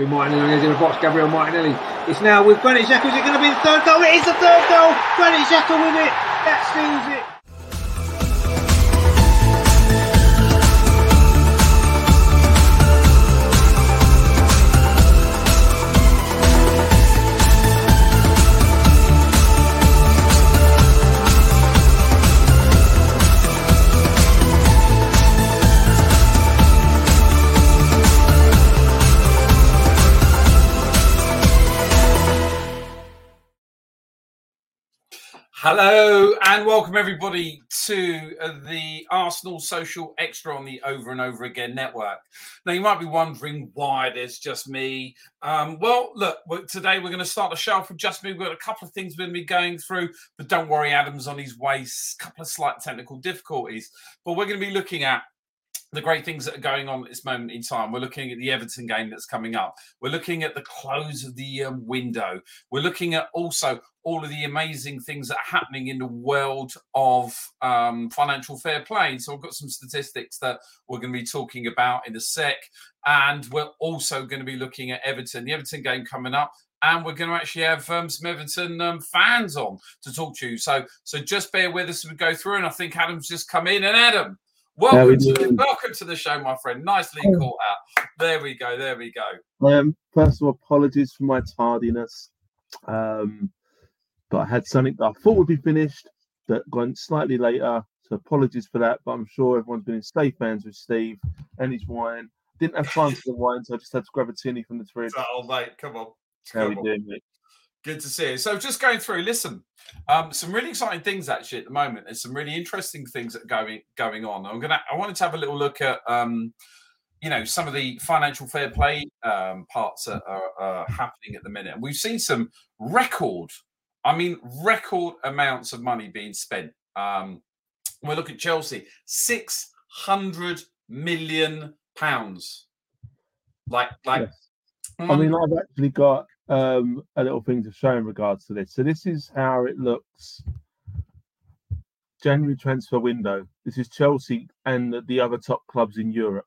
To Martinelli in the box, Gabriel Martinelli. It's now with Granit Xhaka. Is it going to be the third goal? It is the third goal. Granit Xhaka with it. That seals it. Hello and welcome everybody to uh, the Arsenal Social Extra on the Over and Over Again network. Now you might be wondering why there's just me. Um, well, look, today we're going to start the show with just me. We've got a couple of things we're going to be going through, but don't worry, Adam's on his way. A couple of slight technical difficulties, but we're going to be looking at the great things that are going on at this moment in time. We're looking at the Everton game that's coming up. We're looking at the close of the um, window. We're looking at also all of the amazing things that are happening in the world of um, financial fair play. So I've got some statistics that we're going to be talking about in a sec. And we're also going to be looking at Everton, the Everton game coming up. And we're going to actually have um, some Everton um, fans on to talk to you. So, so just bear with us as we go through. And I think Adam's just come in. And Adam, Welcome to, welcome to the show, my friend. Nicely oh. caught out. There we go. There we go. Um, first of all, apologies for my tardiness. Um, but I had something that I thought would be finished that went slightly later. So apologies for that. But I'm sure everyone's been in safe hands with Steve and his wine. Didn't have time for the wine, so I just had to grab a tinny from the fridge. Oh, mate, come on. How are you doing, mate? Good to see you. So, just going through, listen, um, some really exciting things actually at the moment. There's some really interesting things that are going going on. I'm gonna. I wanted to have a little look at, um, you know, some of the financial fair play um, parts that are, are happening at the minute, and we've seen some record. I mean, record amounts of money being spent. Um, we look at Chelsea, six hundred million pounds. Like, like. Yes. I mean, I've actually got um, a little thing to show in regards to this. So this is how it looks. January transfer window. This is Chelsea and the other top clubs in Europe.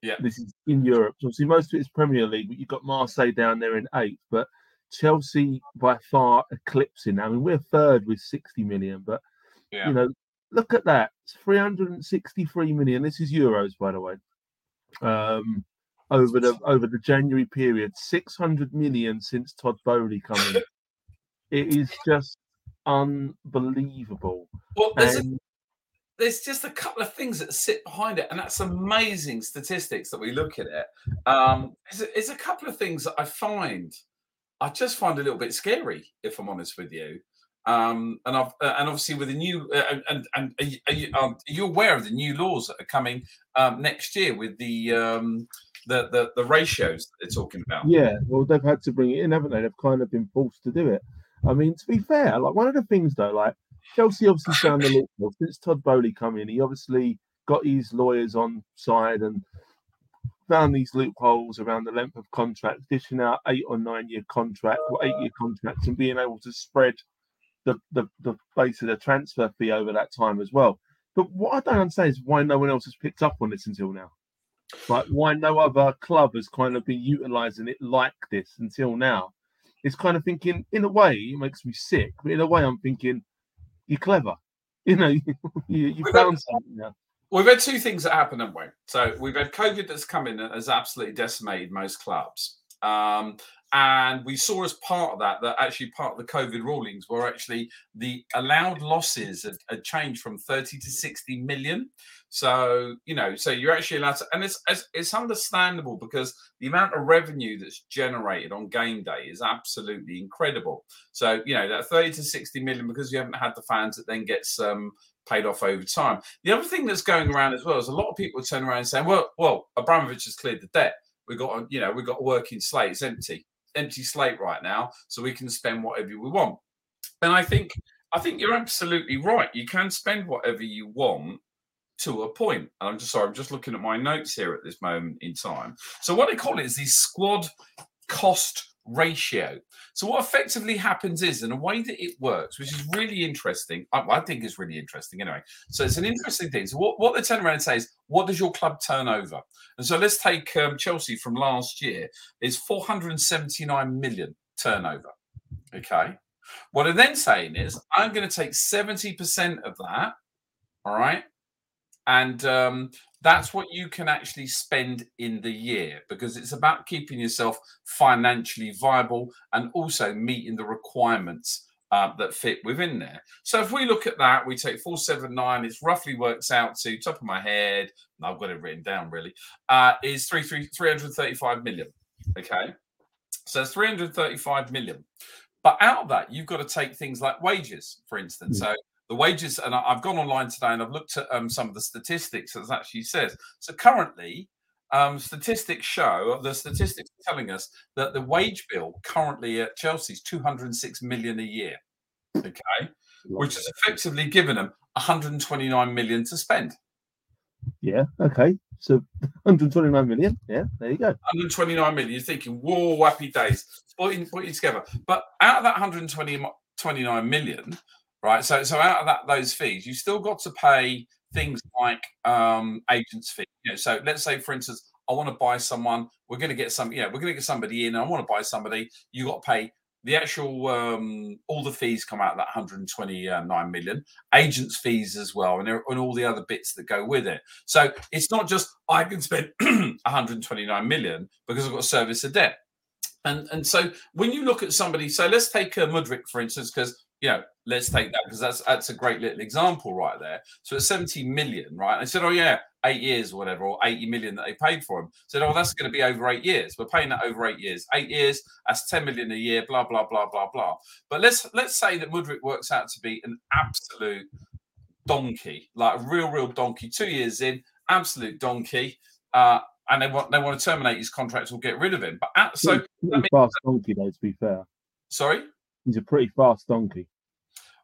Yeah. This is in Europe. So obviously most of it is Premier League, but you've got Marseille down there in eighth. But Chelsea by far eclipsing. I mean, we're third with 60 million, but yeah. you know, look at that. It's 363 million. This is euros, by the way. Um, over the over the January period. Six hundred million since Todd Boehly coming. it is just unbelievable. Well, there's, and... a, there's just a couple of things that sit behind it, and that's amazing statistics that we look at it. Um, there's, a, a couple of things that I find I just find a little bit scary, if I'm honest with you. Um, and I've, uh, and obviously with the new uh, and and, and are, you, are, you, um, are, you, aware of the new laws that are coming um, next year with the um, the, the the ratios they're talking about. Yeah, well, they've had to bring it in, haven't they? They've kind of been forced to do it. I mean, to be fair, like one of the things though, like Chelsea obviously found the loophole since Todd Boehly come in. He obviously got his lawyers on side and found these loopholes around the length of contracts, dishing out eight or nine year contract or eight year contracts, and being able to spread the the the base of the transfer fee over that time as well. But what I don't understand is why no one else has picked up on this until now. Like why no other club has kind of been utilizing it like this until now. It's kind of thinking, in a way, it makes me sick, but in a way, I'm thinking, you're clever. You know, you, you found had, something now. We've had two things that happen, haven't we? So we've had COVID that's come in and has absolutely decimated most clubs. Um, and we saw as part of that that actually part of the COVID rulings were actually the allowed losses had, had changed from 30 to 60 million. So you know, so you're actually allowed to, and it's, it's it's understandable because the amount of revenue that's generated on game day is absolutely incredible. So you know that 30 to 60 million because you haven't had the fans that then gets um, paid off over time. The other thing that's going around as well is a lot of people turn around and saying, "Well, well, Abramovich has cleared the debt. We've got, you know, we've got a working slate. It's empty, empty slate right now, so we can spend whatever we want." And I think, I think you're absolutely right. You can spend whatever you want to a point. And I'm just sorry, I'm just looking at my notes here at this moment in time. So what they call it is the squad cost ratio. So what effectively happens is, in a way that it works, which is really interesting, I, I think is really interesting anyway. So it's an interesting thing. So what, what they turn around and say is, what does your club turn over? And so let's take um, Chelsea from last year. It's 479 million turnover. Okay. What I'm then saying is, I'm going to take 70% of that. All right. And um, that's what you can actually spend in the year because it's about keeping yourself financially viable and also meeting the requirements uh, that fit within there. So if we look at that, we take 479, it's roughly works out to top of my head, and I've got it written down really, uh, is 3, 3, 335 million. Okay. So 335 million. But out of that, you've got to take things like wages, for instance. Mm. So the wages, and I've gone online today and I've looked at um, some of the statistics as actually says. So currently, um, statistics show the statistics are telling us that the wage bill currently at Chelsea is 206 million a year. Okay, which has effectively given them 129 million to spend. Yeah. Okay. So 129 million. Yeah. There you go. 129 million. You're thinking, whoa, happy days. Putting, putting together. But out of that 120, 29 million, right? So, so out of that those fees, you still got to pay things like um, agents' fee. You know, so let's say, for instance, I want to buy someone. We're going to get some. Yeah, we're going to get somebody in. I want to buy somebody. You got to pay the actual um, all the fees come out of that 129 million agents fees as well and, and all the other bits that go with it so it's not just i can spend 129 million because i've got to service of debt and and so when you look at somebody so let's take uh, mudryk for instance because you know, let's take that because that's that's a great little example right there. So it's 70 million, right? And said, oh yeah, eight years or whatever, or 80 million that they paid for him. Said, oh, that's going to be over eight years. We're paying that over eight years. Eight years, that's 10 million a year, blah, blah, blah, blah, blah. But let's let's say that Mudryk works out to be an absolute donkey, like a real, real donkey. Two years in, absolute donkey. Uh, and they want they want to terminate his contract or get rid of him. But at, so fast donkey, though. To be fair, sorry. He's a pretty fast donkey.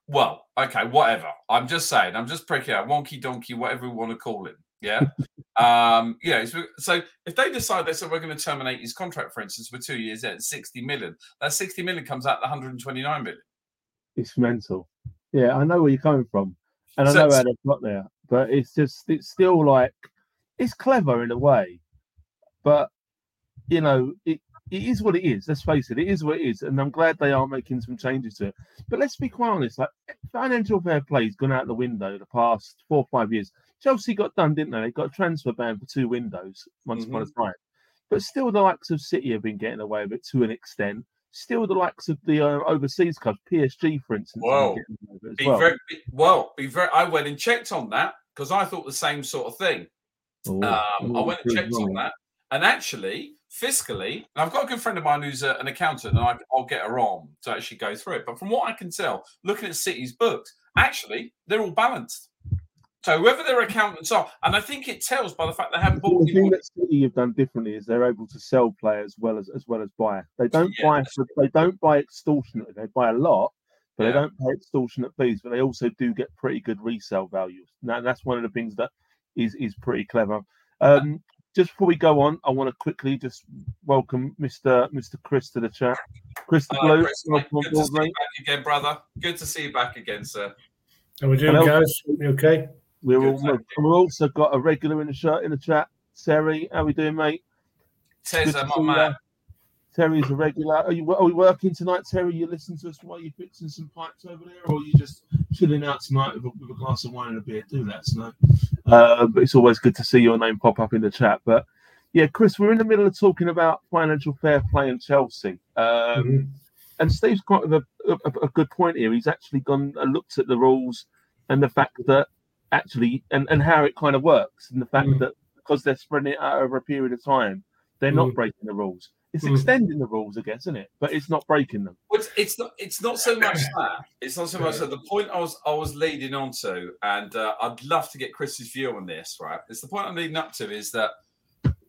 Well, okay, whatever. I'm just saying. I'm just pricking out wonky donkey, whatever we want to call him. Yeah. um, yeah. So, so if they decide they said we're going to terminate his contract, for instance, for two years at 60 million, that 60 million comes out the 129 million. It's mental. Yeah, I know where you're coming from. And I so, know how they've got there. But it's just it's still like it's clever in a way. But you know, it it is what it is. Let's face it, it is what it is, and I'm glad they are making some changes to it. But let's be quite honest: like financial fair play's gone out the window the past four or five years. Chelsea got done, didn't they? They got a transfer ban for two windows once upon mm-hmm. a time, but still, the likes of City have been getting away with it to an extent. Still, the likes of the uh, overseas clubs, PSG, for instance, well, be well. Very, be, well, be very. I went and checked on that because I thought the same sort of thing. Oh, um, I went and checked on that, and actually, fiscally, I've got a good friend of mine who's a, an accountant, and I, will get her on to actually go through it. But from what I can tell, looking at City's books, actually, they're all balanced. So whoever their accountants are, and I think it tells by the fact they haven't bought. The thing that City have done differently is they're able to sell players well as as well as buy. They don't yeah, buy. They don't buy extortionately. They buy a lot, but yeah. they don't pay extortionate fees. But they also do get pretty good resale values. Now that's one of the things that is is pretty clever. Um, just before we go on, I want to quickly just welcome Mr. Mr. Chris to the chat. Chris the Blue, Chris, good to see you back again, brother. Good to see you back again, sir. How we doing, Hello. guys? You okay? We're all, we've also got a regular in the shirt in the chat. Terry, how we doing, mate? Terry's my man. Terry's a regular. Are you are we working tonight, Terry? You listen to us while you're fixing some pipes over there, or are you just chilling out tonight with a, with a glass of wine and a beer? Do that tonight. Uh, but it's always good to see your name pop up in the chat. But yeah, Chris, we're in the middle of talking about financial fair play in Chelsea. Um, mm-hmm. And Steve's quite a, a, a, good point here. He's actually gone and looked at the rules and the fact that actually, and, and how it kind of works, and the fact mm-hmm. that because they're spreading it out over a period of time, they're mm-hmm. not breaking the rules. It's mm. extending the rules, I guess, isn't it? But it's not breaking them. It's, it's not. It's not so much that. It's not so much that. The point I was I was leading on to, and uh, I'd love to get Chris's view on this. Right, it's the point I'm leading up to is that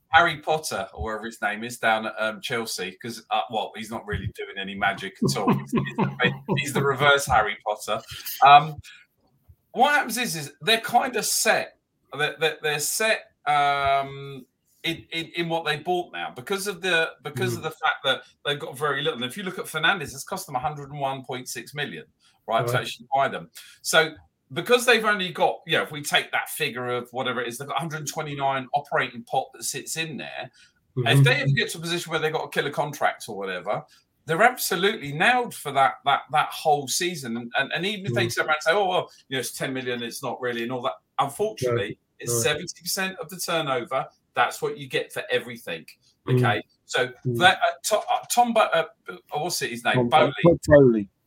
Harry Potter or whatever his name is down at um, Chelsea because uh, well, he's not really doing any magic at all. he's, he's, he's the reverse Harry Potter. Um, what happens is, is they're kind of set. They're, they're, they're set. Um, in, in, in, what they bought now because of the because mm. of the fact that they've got very little. And if you look at Fernandez, it's cost them 101.6 million, right, right. to actually buy them. So because they've only got, yeah, if we take that figure of whatever it is, they've got 129 operating pot that sits in there. Mm-hmm. If they ever get to a position where they've got a killer contract or whatever, they're absolutely nailed for that that that whole season. And and, and even if they mm. turn around and say, oh well, you know, it's 10 million, it's not really, and all that. Unfortunately, it's 70% of the turnover. That's what you get for everything. Mm. Okay. Mm. So that uh, Tom, uh, uh, what's it, his name? Todd Boehly.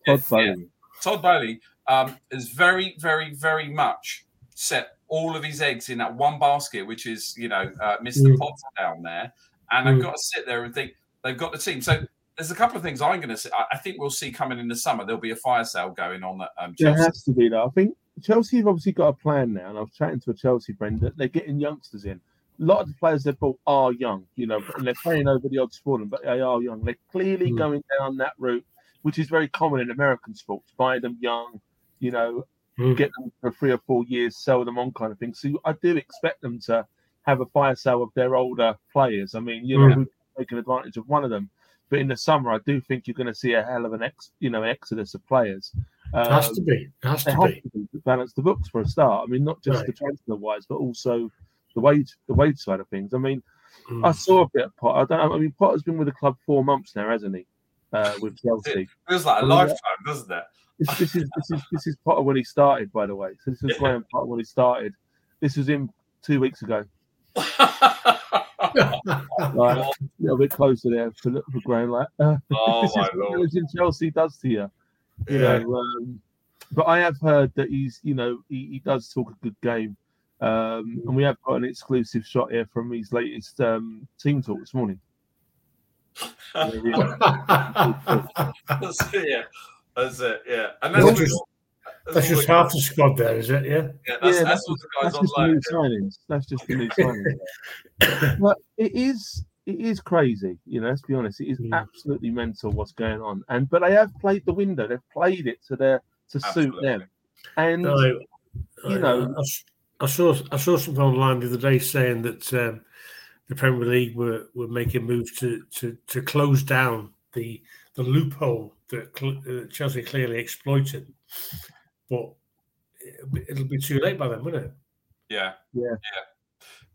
Todd Boehly. Yeah. Todd Boehly um, is very, very, very much set all of his eggs in that one basket, which is, you know, uh, Mr. Mm. Potter down there. And mm. I've got to sit there and think they've got the team. So there's a couple of things I'm going to see. I think we'll see coming in the summer. There'll be a fire sale going on at um, Chelsea. There has to be, though. I think Chelsea have obviously got a plan now. And I was chatting to a Chelsea friend that they're getting youngsters in. A lot of the players they've bought are young, you know, and they're playing over the odds for them, but they are young. They're clearly mm. going down that route, which is very common in American sports. Buy them young, you know, mm. get them for three or four years, sell them on kind of thing. So I do expect them to have a fire sale of their older players. I mean, you know, mm. taking advantage of one of them. But in the summer, I do think you're going to see a hell of an ex, you know, exodus of players. Um, has to be. Has to, be. to be. balance the books for a start. I mean, not just right. the transfer wise, but also the wage, the wage side of things. I mean, mm. I saw a bit of Potter. I don't. I mean, Potter's been with the club four months now, hasn't he? Uh, with Chelsea. It feels like a I mean, lifetime, doesn't it? This, this, is this is this is Potter when he started, by the way. So this is yeah. Graham Potter when he started. This was him two weeks ago. like, a little bit closer there for, for Graham. Like, uh, oh this is what Chelsea does to you. You yeah. know, um, but I have heard that he's, you know, he, he does talk a good game. Um, and we have got an exclusive shot here from his latest um, team talk this morning. that's it, yeah. That's it, yeah. And that's, just, that's just half the squad there, is it? Yeah. Yeah, that's, yeah, that's, what the guys that's on just the new signings. That's just the new signings. but it is it is crazy, you know. Let's be honest, it is mm. absolutely mental what's going on. And but they have played the window. They've played it to their to absolutely. suit them. And no, you know, I, I, saw I saw something online the other day saying that um, the Premier League were were making moves to to to close down the the loophole that uh, Chelsea clearly exploited but it'll be too late by then, won't it? Yeah. Yeah. Yeah.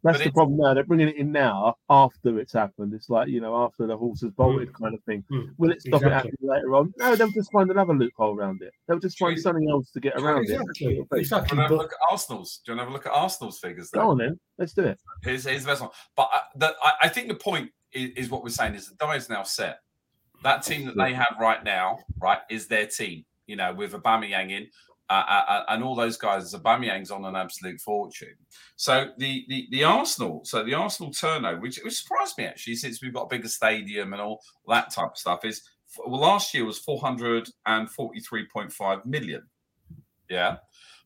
That's but the problem now. They're bringing it in now after it's happened. It's like, you know, after the horse has bolted mm. kind of thing. Mm. Will it stop exactly. it happening later on? No, they'll just find another loophole around it. They'll just find something else to get around exactly. it. Exactly. Do you want to look at Arsenal's? Do you want to have a look at Arsenal's figures? Then? Go on then. Let's do it. Here's, here's the best one. But uh, the, I, I, think the point is, is, what we're saying is the die is now set. That team that they have right now, right, is their team. You know, with Aubameyang in, uh, uh, uh, and all those guys, Aubameyang's on an absolute fortune. So the, the the Arsenal, so the Arsenal turnover, which, which surprised me actually, since we've got a bigger stadium and all that type of stuff, is well last year was four hundred and forty three point five million. Yeah,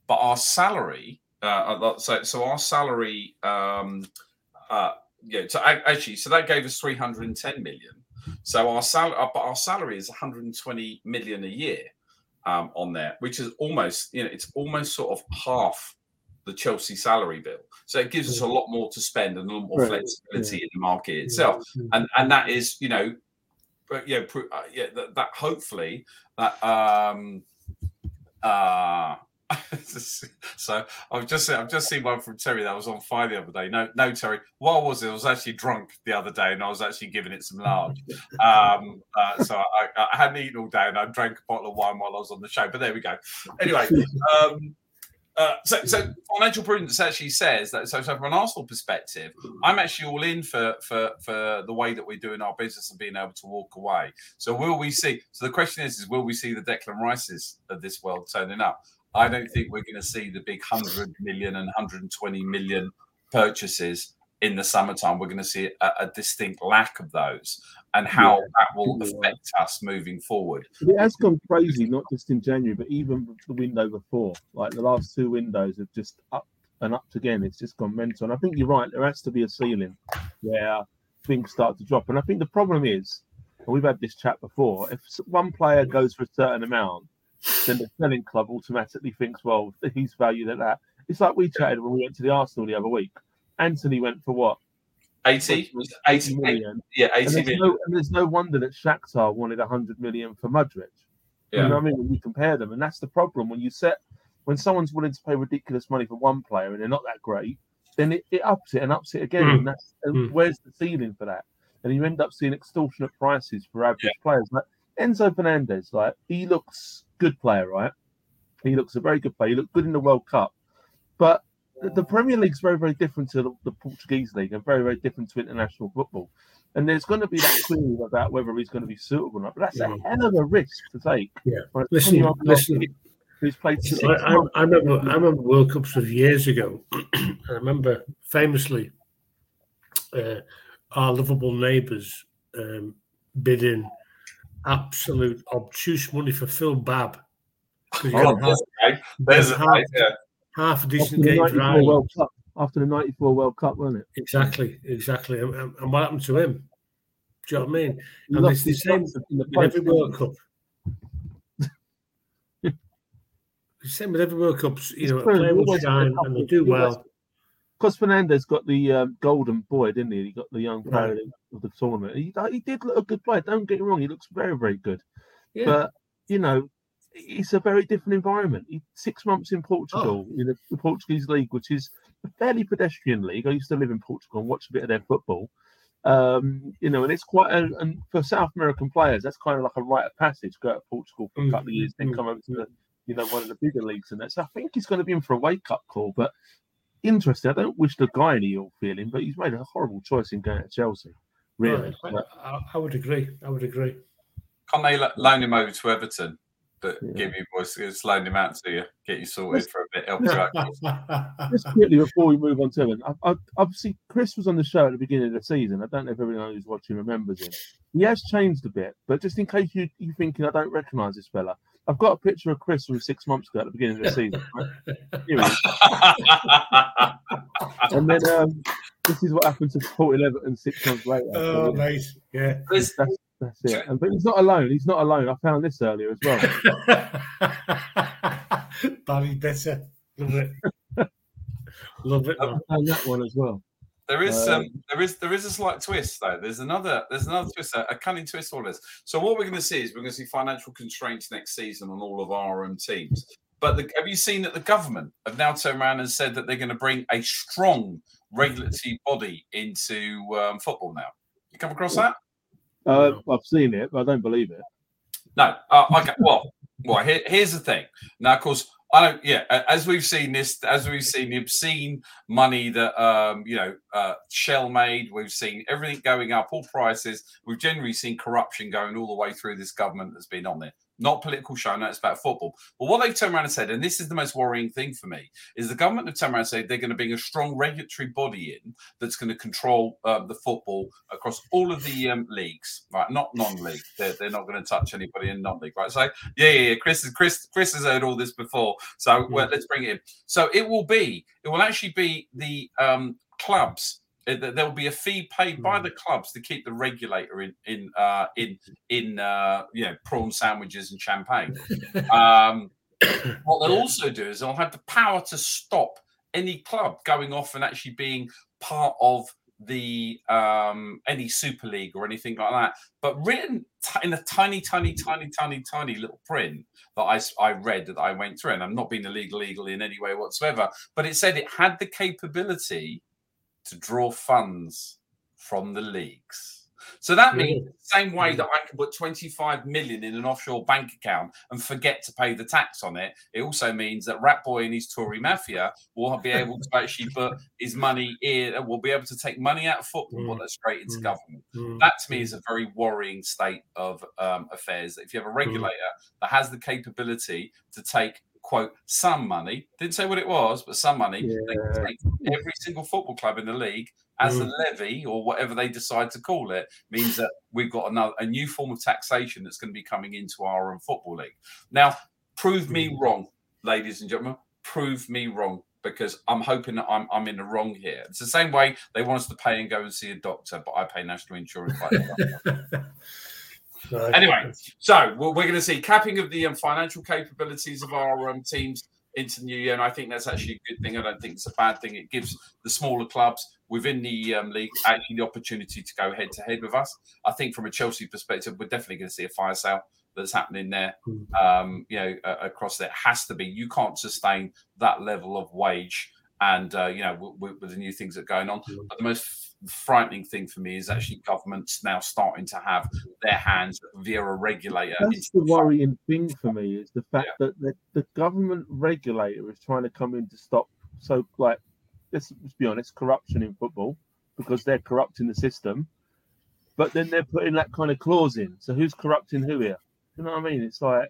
but our salary, uh, so so our salary, um, uh, yeah, so actually, so that gave us three hundred and ten million. So our salary, but our salary is one hundred and twenty million a year um, on there, which is almost, you know, it's almost sort of half the Chelsea salary bill. So it gives us a lot more to spend and a lot more right. flexibility yeah. in the market itself. Yeah. And and that is, you know, but yeah, uh, yeah, that, that hopefully that um uh so I've just I've just seen one from Terry that was on fire the other day. No, no, Terry. What was it? I was actually drunk the other day, and I was actually giving it some large. Um, uh, so I, I, hadn't eaten all day, and I drank a bottle of wine while I was on the show. But there we go. Anyway, um, uh, so, so financial prudence actually says that. So, so, from an Arsenal perspective, I'm actually all in for for for the way that we're doing our business and being able to walk away. So, will we see? So, the question is, is will we see the Declan Rices of this world turning up? I don't think we're going to see the big 100 million and 120 million purchases in the summertime. We're going to see a, a distinct lack of those and how yeah. that will affect us moving forward. It has gone crazy, not just in January, but even the window before. Like the last two windows have just up and up again. It's just gone mental. And I think you're right. There has to be a ceiling where things start to drop. And I think the problem is, and we've had this chat before, if one player goes for a certain amount, then the selling club automatically thinks, well, he's valued at that. It's like we chatted when we went to the Arsenal the other week. Antony went for what? 80, 80 million. Yeah, And 80 there's, million. no, and there's no wonder that Shakhtar wanted 100 million for Mudryk. You Yeah. know what I mean? When you compare them, and that's the problem when you set when someone's willing to pay ridiculous money for one player and they're not that great, then it, it ups it and ups it again. Mm. And that's Mm. where's the ceiling for that? And you end up seeing extortionate prices for average players. Like Enzo Fernandez, like he looks good player, right? He looks a very good player. He looked good in the World Cup, but the, the Premier League's very, very different to the, the Portuguese league and very, very different to international football. And there's going to be that query about whether he's going to be suitable or not. But that's a Mm. hell of a risk to take. Yeah. Listen, listen. Who's played I, I. I remember I remember World Cups of years ago. I remember famously uh, our Liverpool neighbours um, bidding absolute obtuse money for Phil Babb. 'Cause he Oh, got there's a guy. There's a half, guy, yeah. half a after decent the game for 94 Ireland. World Cup. After the 94 World Cup, wasn't it? Exactly, exactly. And, and- and what happened to him? Do you know what I mean? He And it's the same spots in the in every post, World Cup. The same with every World Cup. You It's know, a true, player will shine and they'll do well. Because Fernandez got the um, golden boy, didn't he? He got the young player Right. of the tournament. He, he did look a good player. Don't get me wrong. He looks very, very good. Yeah. But, you know, it's a very different environment. He, six months in Portugal, Oh. in the, the Portuguese league, which is a fairly pedestrian league. I used to live in Portugal and watch a bit of their football. Um, you know, and it's quite, a, and for South American players, that's kind of like a rite of passage. Go to Portugal for a Mm, couple of years, then mm, come over to the, you know, one of the bigger leagues and that. So I think he's going to be in for a wake up call. But interesting. I don't wish the guy any ill feeling, but he's made a horrible choice in going to Chelsea. Really. Right. But, I, I would agree. I would agree. Can't they loan him over to Everton? But Yeah. give you boys, just loan him out to you, get you sorted for a bit, help you out. just quickly before we move on to him, I, I, obviously Chris was on the show at the beginning of the season. I don't know if everyone who's watching remembers him. He has changed a bit, but just in case you you thinking I don't recognise this fella, I've got a picture of Chris from six months ago at the beginning of the season. Right? Here he is. And then um, this is what happened to Port Eleven six months later. oh, So, nice. Yeah. That's, that's it. And, but he's not alone. He's not alone. I found this earlier as well. Barry Bitter. Love it. Love it. man. I found that one as well. There is Uh, um, there is there is a slight twist though. There's another there's another twist, a, cunning twist all this. So what we're going to see is we're going to see financial constraints next season on all of our um, teams. But the, have you seen that the government have now turned around and said that they're going to bring a strong regulatory body into um, football now? You come across that? Uh, I've seen it, but I don't believe it. No. Uh, okay. Well, well. Here, here's the thing. Now, of course, I don't. Yeah. As we've seen this, as we've seen the obscene money that um, you know uh, Shell made. We've seen everything going up, all prices. We've generally seen corruption going all the way through this government that's been on there. Not political show. No, it's about football. But what they've turned around and said, and this is the most worrying thing for me, is the government have turned around and said they're going to bring a strong regulatory body in that's going to control um, the football across all of the um, leagues, right? Not non-league. They're, they're not going to touch anybody in non-league, right? So yeah, yeah, yeah. Chris, is- Chris, Chris has heard all this before. So well, let's bring it in. So it will be, it will actually be the um, clubs. That There will be a fee paid by Mm. the clubs to keep the regulator in in uh, in in uh, you know prawn sandwiches and champagne. Um, what they'll also do is they'll have the power to stop any club going off and actually being part of the um any super league or anything like that but written t- in a tiny tiny tiny tiny tiny little print that I, I read that i went through and i'm not being illegal legal in any way whatsoever but it said it had the capability to draw funds from the leagues so that means the same way that I can put 25 million in an offshore bank account and forget to pay the tax on it, it also means that Rat Boy and his Tory mafia will be able to actually put his money in, will be able to take money out of football and put that straight into Mm. government. Mm. That to me is a very worrying state of um, affairs. If you have a regulator that has the capability to take quote some money, didn't say what it was, but some money, Yeah. every single football club in the league as a Mm. levy or whatever they decide to call it means that we've got another a new form of taxation that's going to be coming into our um, football league. Now, prove me Mm. wrong, ladies and gentlemen. Prove me wrong because I'm hoping that I'm I'm in the wrong here. It's the same way they want us to pay and go and see a doctor, but I pay national insurance. Anyway, so we're, we're going to see capping of the um, financial capabilities of our um, teams into the new year, and I think that's actually a good thing. I don't think it's a bad thing. It gives the smaller clubs within the um, league actually the opportunity to go head to head with us. I think from a Chelsea perspective, we're definitely going to see a fire sale that's happening there. Um, you know, uh, across there has to be. You can't sustain that level of wage, and uh, you know, with, with, the new things that are going on. But the most frightening thing for me is actually governments now starting to have their hands via a regulator. That's the worrying thing for me is the fact yeah. that the, the government regulator is trying to come in to stop. So, like, let's, let's be honest, corruption in football because they're corrupting the system. But then they're putting that kind of clause in. So who's corrupting who here? You know what I mean? It's like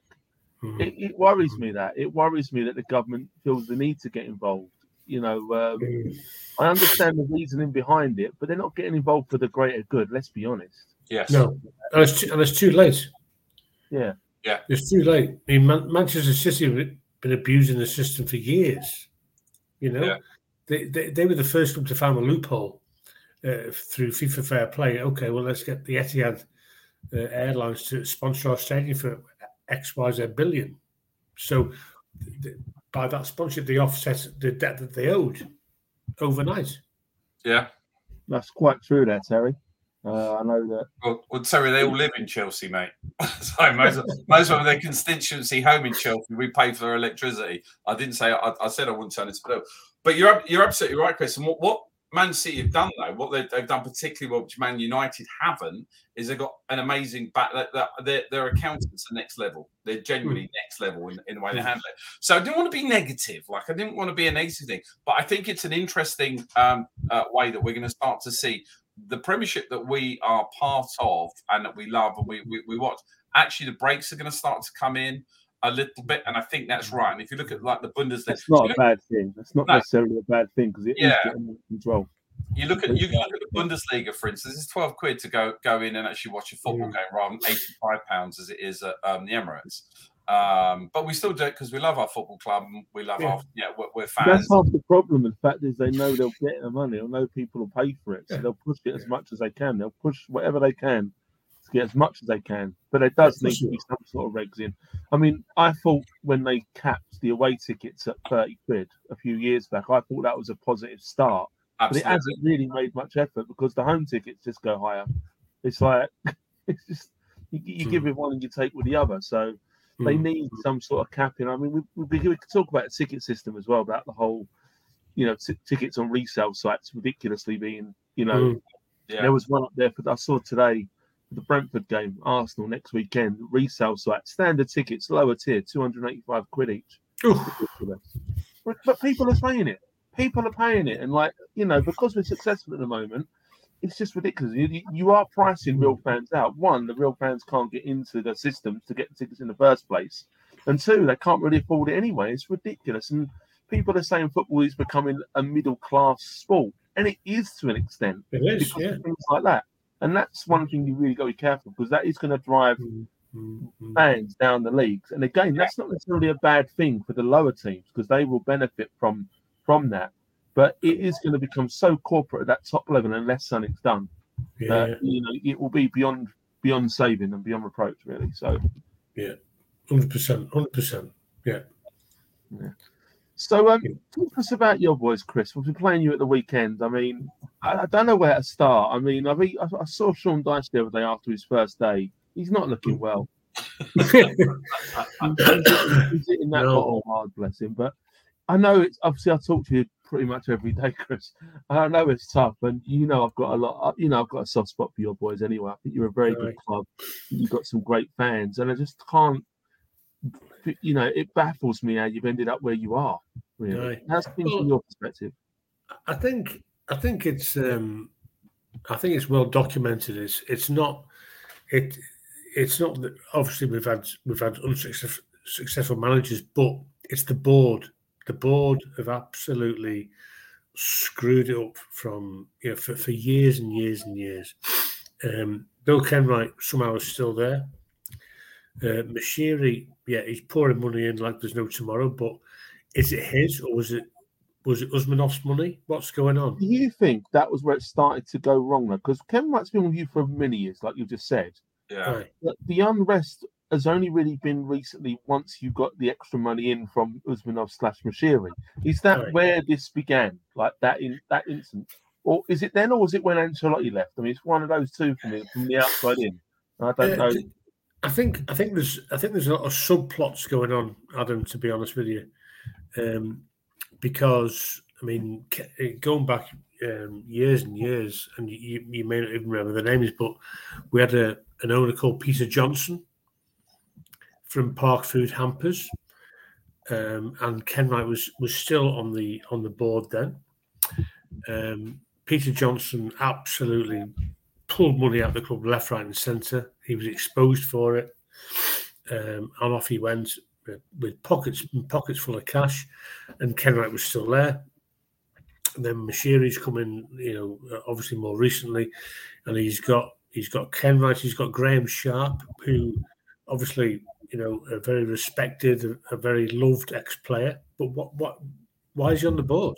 mm-hmm. it, it, worries me that it worries me that the government feels the need to get involved. You know, um, mm. I understand the reasoning behind it, but they're not getting involved for the greater good. Let's be honest. Yes. No, and it's too, and it's too late. Yeah. Yeah. It's too late. I mean, Man- Manchester City have been abusing the system for years. You know, yeah. they, they, they were the first one to find a loophole uh, through FIFA Fair Play. Okay, well, let's get the Etihad uh, Airlines to sponsor our stadium for X, Y, Z billion. So by that sponsorship, they offset the debt that they owed overnight. Yeah, that's quite true, there, Terry. Uh, I know that. Well, well, Terry, they all live in Chelsea, mate. so most, of, most of their constituency home in Chelsea, we pay for their electricity. I didn't say I, I said I wouldn't turn it to blue, but you're you're absolutely right, Chris. And what, what Man City have done though, what they've, they've done particularly what Man United haven't, is they've got an amazing back. Their, their accountants are next level. They're genuinely mm. next level in, in, the way they hmm. handle it. So I didn't want to be negative. Like I didn't want to be a negative thing, but I think it's an interesting um, uh, way that we're going to start to see the Premiership that we are part of and that we love and we, we, we watch. Actually, the breaks are going to start to come in a little bit, and I think that's right. And if you look at like the Bundesliga, that's not a bad thing. That's not no. necessarily a bad thing because it yeah. is getting control. You look at you look at the Bundesliga, for instance. It's twelve quid to go go in and actually watch a football mm. game rather than eighty five pounds as it is at um, the Emirates. Um, but we still do it because we love our football club and we love yeah. our yeah we're, we're, fans. That's half the problem. The fact is they know they'll get the money. They'll know people will pay for it, so yeah. they'll push it as much as they can. They'll push whatever they can to get as much as they can. But it does need to be some sort of regs in. I mean, I thought when they capped the away tickets at 30 quid a few years back, I thought that was a positive start. Absolutely. But it hasn't really made much effort because the home tickets just go higher. It's like, it's just, you, you mm. give with one and you take with the other. So mm. they need some sort of capping. I mean, we, we, we could talk about the ticket system as well, about the whole, you know, t- tickets on resale sites ridiculously being, you know, mm. yeah. there was one up there for, I saw today the Brentford game, Arsenal next weekend, resale site, standard tickets, lower tier, 285 quid each. But, but people are paying it. People are paying it. And, like, you know, because we're successful at the moment, it's just ridiculous. You, you are pricing real fans out. One, the real fans can't get into the systems to get the tickets in the first place. And two, they can't really afford it anyway. It's ridiculous. And people are saying football is becoming a middle class sport. And it is to an extent. It is, yeah. Things like that. And that's one thing you really got to be careful because that is going to drive mm-hmm. fans down the leagues. And again, that's not necessarily a bad thing for the lower teams because they will benefit from from that. But it is going to become so corporate at that top level unless something's done. Yeah. you know, it will be beyond beyond saving and beyond reproach, really. So, yeah, hundred percent, hundred percent, yeah. Yeah. So, um, talk to us about your boys, Chris. We've been playing you at the weekend. I mean, I, I don't know where to start. I mean, I, mean, I, I saw Sean Dyche the other day after his first day. He's not looking well. he's, hitting that no. bottle hard, bless him. But I know it's obviously I talk to you pretty much every day, Chris. I know it's tough, and you know I've got a lot. You know I've got a soft spot for your boys anyway. I think you're a very good club. You've got some great fans, and I just can't you know, it baffles me how you've ended up where you are. Really, right. how's been well, from your perspective? I think I think it's um, I think it's well documented. It's it's not it it's not that obviously we've had we've had unsuccessful successful managers, but it's the board. The board have absolutely screwed it up from you know for, for years and years and years. Um, Bill Kenwright somehow is still there. Uh, Moshiri, yeah, he's pouring money in like there's no tomorrow. But is it his or was it was it Usmanov's money? What's going on? Do you think that was where it started to go wrong? Because Kenwright's been with you for many years, like you just said. Yeah. The unrest has only really been recently once you got the extra money in from Usmanov slash Moshiri. Is that right. where this began? Like that in that instance? or is it then, or was it when Ancelotti left? I mean, it's one of those two for me from the outside in. I don't Uh, know. I think I think there's I think there's a lot of subplots going on, Adam. To be honest with you, um, because I mean, going back um, years and years, and you, you may not even remember the names, but we had a, an owner called Peter Johnson from Park Food Hampers, um, and Kenwright was was still on the on the board then. Um, Peter Johnson absolutely pulled money out of the club left, right, and centre. He was exposed for it, um, and off he went with, with pockets pockets full of cash. And Kenwright was still there. And then Moshiri's come in, you know, obviously more recently, and he's got he's got Kenwright, he's got Graeme Sharp, who obviously you know a very respected, a, a very loved ex-player. But what what why is he on the board?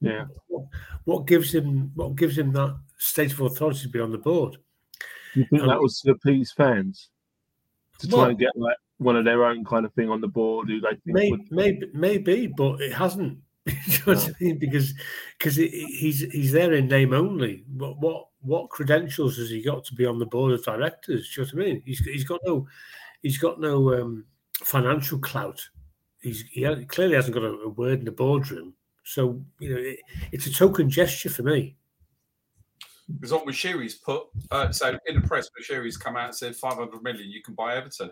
Yeah. What, what gives him what gives him that state of authority to be on the board? You think Um, that was to appease fans to try Well- and get like one of their own kind of thing on the board who they think Maybe, would maybe, maybe, but it hasn't. you know what I mean? Because because he's he's there in name only. What what what credentials has he got to be on the board of directors? Do you know what I mean? He's he's got no he's got no um, financial clout. He's he clearly hasn't got a, a word in the boardroom. So you know it, it's a token gesture for me. Because what Moshiri's put, uh, so in the press, Moshiri's come out and said 500 million, you can buy Everton.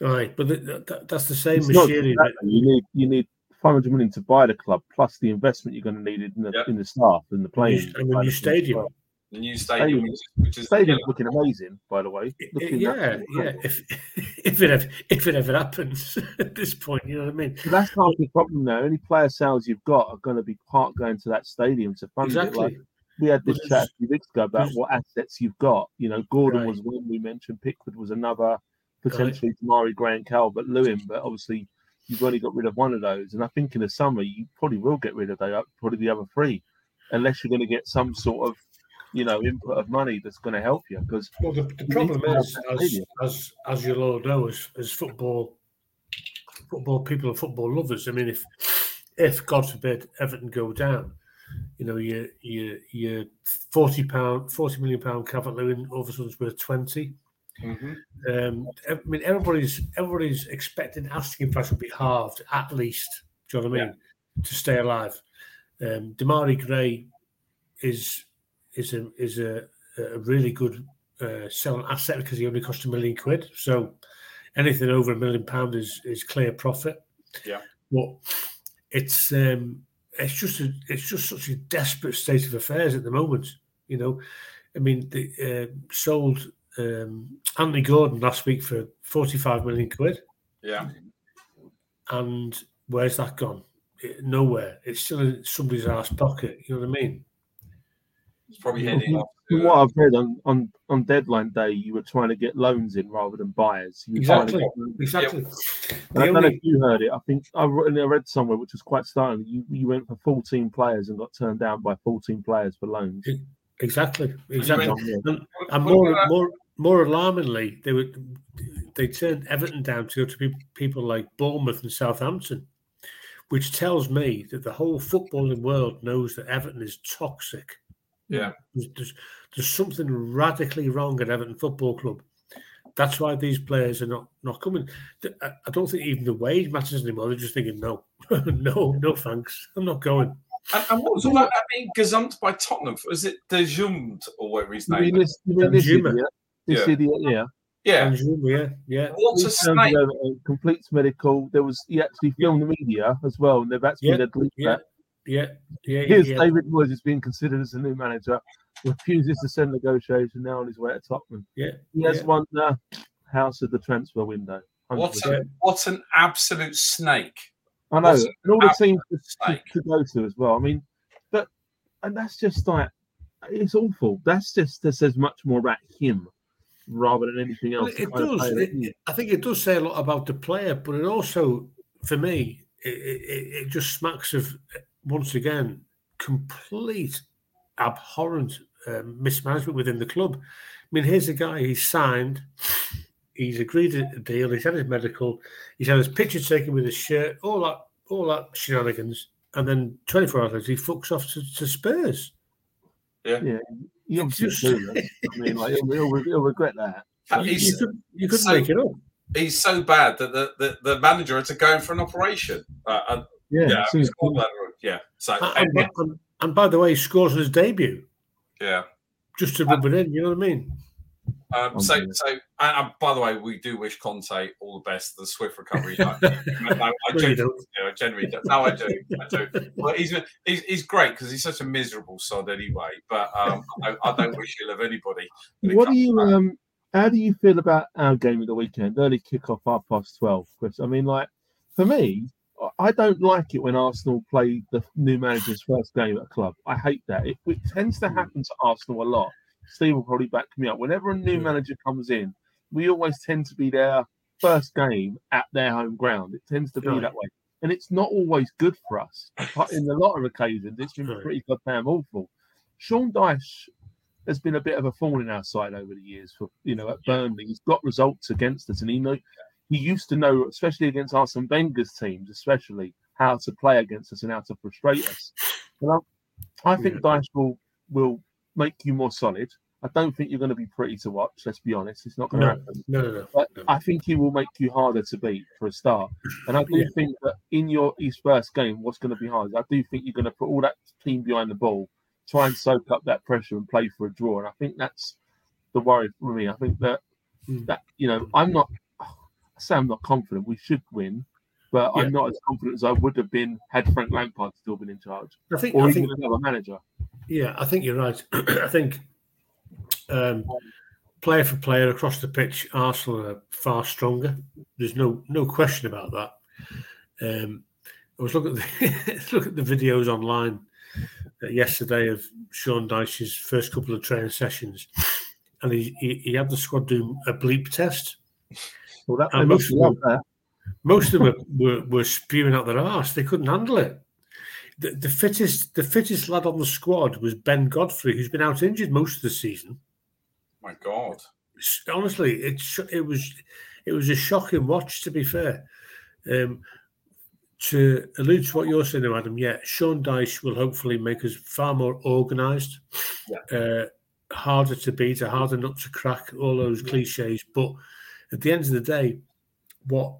Right, but th- th- that's the same It's not that, you need you need 500 million to buy the club plus the investment you're going to need in the Yeah. in the staff and the playing. and the new stadium. The new stadium, which is, which is Stadium's looking amazing, by the way. I- I- Looking yeah, yeah. If if it ever, if it ever happens at this point, you know what I mean. But that's half the problem now. Any player sales you've got are going to be part going to that stadium to fund it. Like Exactly. we had this Well, chat a few weeks ago about what assets you've got. You know, Gordon Right. was one we mentioned, Pickford was another, potentially Tamari Grant Calvert Lewin, but obviously you've only got rid of one of those. And I think in the summer you probably will get rid of the, probably the other three, unless you're going to get some sort of you know input of money that's going to help you. Because Well, the, the problem is, as, as as you'll all know, as, as football football people and football lovers. I mean, if if God forbid Everton go down, you know, your you you forty pound, forty million pound Calvert Lewin all of a sudden is worth twenty. Mhm. Um, I mean, everybody's everybody's expecting asking price will be halved at least. Do you know what I mean? To stay alive, um, Damari Gray is is a is a, a really good uh, selling asset because he only cost a million quid. So anything over a million pound is is clear profit. Yeah. but it's um, it's just a, it's just such a desperate state of affairs at the moment. You know, I mean, they uh, sold um, Anthony Gordon last week for forty five million quid, Yeah. and where's that gone? It- nowhere. It's still in somebody's ass pocket. You know what I mean? It's probably From- heading off. To, what uh, I've read on, on, on deadline day, you were trying to get loans in rather than buyers. You were trying to Exactly. get Exactly. And The I don't know if you heard it. I think I read, somewhere which was quite startling. You you went for 14 players and got turned down by 14 players for loans. Exactly, exactly. went- And, and more, more, more alarmingly, they would they turned Everton down to go to people like Bournemouth and Southampton, which tells me that the whole footballing world knows that Everton is toxic. Yeah. There's, there's, there's something radically wrong at Everton Football Club. That's why these players are not not coming. I I don't think even the wage matters anymore. They're just thinking, no, no, no, thanks. I'm not going. and, and what was all that about being gazumped by Tottenham? Was it Danjuma or whatever his name mean is? this, this idiot? This Yeah. idiot, yeah. Yeah. And yeah, yeah. What a snake. it over Completes medical. There was he actually filmed the media as well, and they've actually Yeah, delete Yeah, that. Yeah, yeah. Here's yeah. David Moyes is being considered as the new manager. Refuses to send negotiation now on his way to Tottenham. Yeah, He has yeah. won the house of the transfer window. What 100%. a, what an absolute snake. I know, What's and all the teams to, to, go to as well. I mean, but and that's just like it's awful. That's just that says much more about him rather than anything else. it The does. It, it- I think it does say a lot about the player, but it also, for me, it, it, it just smacks of once again complete abhorrent um, mismanagement within the club. I mean, here's a guy he's signed, he's agreed a deal, he's had his medical, he's had his picture taken with his shirt, all that, all that shenanigans, and then 24 hours later he fucks off to, to Spurs. Yeah, he obviously Just- do that. I mean, like he'll, he'll, he'll regret that. You, He's, you, could, you couldn't so- make it up. he's so bad that the, the, the manager had to go in for an operation. Uh, and, Yeah, yeah, as soon as- yeah. So And, anyway, and, and by the way, he scores on his debut yeah. just to rub it in. You know what I mean? Um, so, so, and, and by the way, we do wish Conte all the best, the swift recovery. I, no, I, No, you genuinely, don't. do, I genuinely do. No, I do. I do. Well, he's, he's he's great because he's such a miserable sod anyway. But um, I, I don't wish ill of anybody. What do you um? How do you feel about our game of the weekend? Early kickoff, half past twelve. Chris, I mean, like for me, I- don't like it when Arsenal play the new manager's first game at a club. I hate that. It, it tends to hmm. happen to Arsenal a lot. Steve will probably back me up. Whenever a new hmm. manager comes in, we always tend to be their first game at their home ground. It tends to be Right. that way, and it's not always good for us. But in a lot of occasions, it's been pretty goddamn awful. Sean Dyche has been a bit of a thorn in our side over the years. For you know, at Burnley, he's got results against us, and he know he used to know, especially against Arsene Wenger's teams, especially how to play against us and how to frustrate us. And I, I think Dyche will will make you more solid. I don't think you're going to be pretty to watch. Let's be honest; it's not going to happen. no, no, no. But No. I think he will make you harder to beat for a start. And I do Yeah. think that in your East first game, what's going to be hard? is I do think you're going to put all that team behind the ball, try and soak up that pressure and play for a draw. And I think that's the worry for me. I think that Mm. that you know I'm not. Say I'm not confident. We should win, but Yeah. I'm not as confident as I would have been had Frank Lampard still been in charge, I think, or I even think, another manager. yeah, I think you're right. I think um, player for player across the pitch, Arsenal are far stronger. There's no no question about that. Um, I was looking at the, look at the videos online uh, yesterday of Sean Dyche's first couple of training sessions, and he, he, he had the squad do a bleep test. Well, that, And they must most love of that. Most of them were, were, were spewing out their arse. They couldn't handle it. The, the fittest the fittest lad on the squad was Ben Godfrey, who's been out injured most of the season. My God. Honestly, it it was it was a shocking watch. To be fair, um, to allude to what you're saying, though, Adam, yeah, Sean Dyche will hopefully make us far more organised, uh, harder to beat, a harder nut to crack. All those cliches, but at the end of the day, what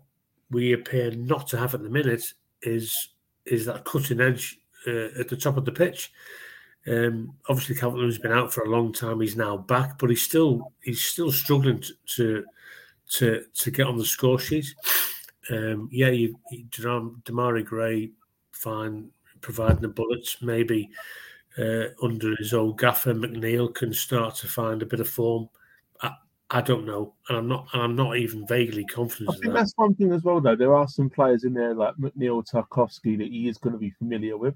we appear not to have at the minute is is that cutting edge uh, at the top of the pitch. Um, obviously, Calvert Lewin's been out for a long time. He's now back, but he's still he's still struggling to to to, to get on the score sheet. Um, yeah, you, you Demarai Gray, fine, providing the bullets. Maybe uh, under his old gaffer, McNeil can start to find a bit of form. I, don't know, and I'm not, and I'm not even vaguely confident I think that. that's one thing as well, though. There are some players in there like McNeil, Tarkowski that he is going to be familiar with,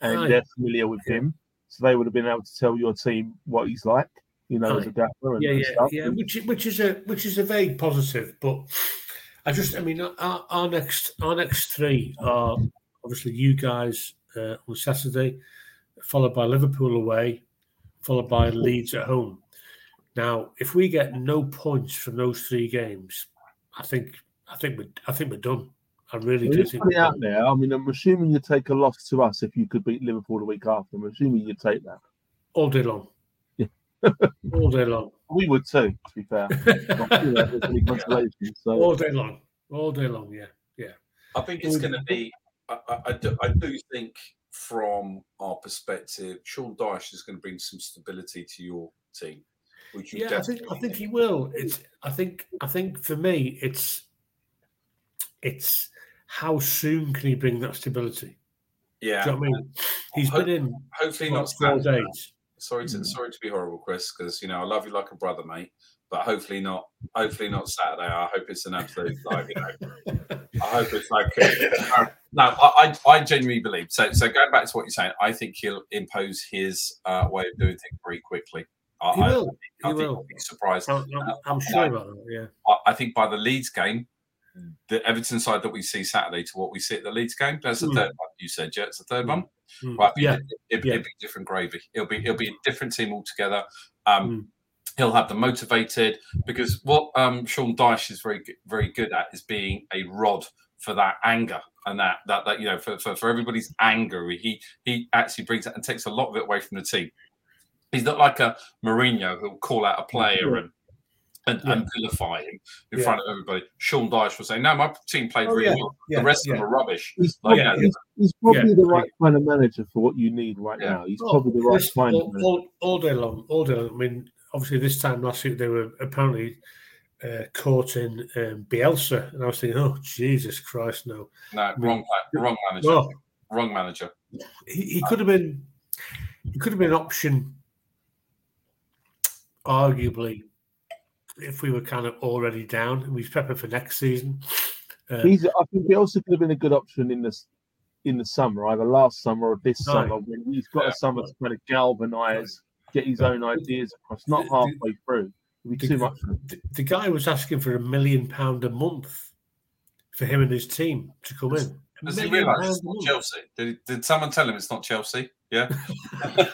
and Aye. they're familiar with him, so they would have been able to tell your team what he's like, you know, as a gaffer and, yeah, yeah, stuff. yeah. Which is- which is a which is a vague positive, but I just I mean our, our next our next three are obviously you guys uh, on Saturday, followed by Liverpool away, followed by Leeds at home. Now, if we get no points from those three games, I think I think we I think we're done. I really Well, do think it we're out done. there. I mean, I'm assuming you take a loss to us if you could beat Liverpool the week after. I'm assuming you'd take that. all day long. Yeah. all day long. We would too, to be fair. Not, you know, there's any consolation. So all day long. All day long. Yeah. yeah. I think it's going to be. I, I, I do, I do think, from our perspective, Sean Dyche is going to bring some stability to your team, which you Yeah, I think I think he will. It's I think I think for me it's it's how soon can he bring that stability? Yeah, Do you know what I mean? He's Hope- been in hopefully what, not four Saturday. days. Sorry to Mm. sorry to be horrible, Chris, because you know I love you like a brother, mate. But hopefully not. Hopefully not Saturday. I hope it's an absolute like you know. I hope it's like uh, no. I, I I genuinely believe so. So going back to what you're saying, I think he'll impose his uh, way of doing things very quickly. I, He will. I He think will. be surprised. I'm, I'm, I'm sure about that. Yeah. I- I think by the Leeds game, the Everton side that we see Saturday to what we see at the Leeds game, that's the Mm. third one. You said, yeah, it's the third Mm. one. Mm. I think Yeah. it, it, Yeah. it'll be different gravy. It'll be it'll be a different team altogether. Um, Mm. He'll have them motivated because what um, Sean Dyche is very good- very good at is being a rod for that anger and that that that you know for, for, for everybody's anger, he he actually brings it and takes a lot of it away from the team. He's not like a Mourinho who'll call out a player and and, Yeah. and vilify him in Yeah. front of everybody. Sean Dyche was saying, "No, my team played Oh, really yeah. well. Yeah, the rest yeah. of them are rubbish." He's Like, probably, yeah. he's, he's probably Yeah. the right kind of manager for what you need right Yeah. now. He's Oh, probably the right listen, kind of all, manager. all, all day long, all day long. I mean, obviously, this time last week they were apparently uh, caught in um, Bielsa, and I was thinking, oh Jesus Christ, no! No, wrong, wrong manager, Well, wrong manager. he, he could have been, he could have been an option, arguably, if we were kind of already down and we've prepping for next season. Uh, He's, I think he also could have been a good option in this in the summer, either last summer or this summer, when he's got Yeah. a summer to kind of galvanise, get his own ideas across. Not The- halfway through, it'd be the- too much. The, the guy was asking for a million pound a month for him and his team to come in. A Does he realise it's not. Chelsea? Did, did someone tell him it's not Chelsea? Yeah.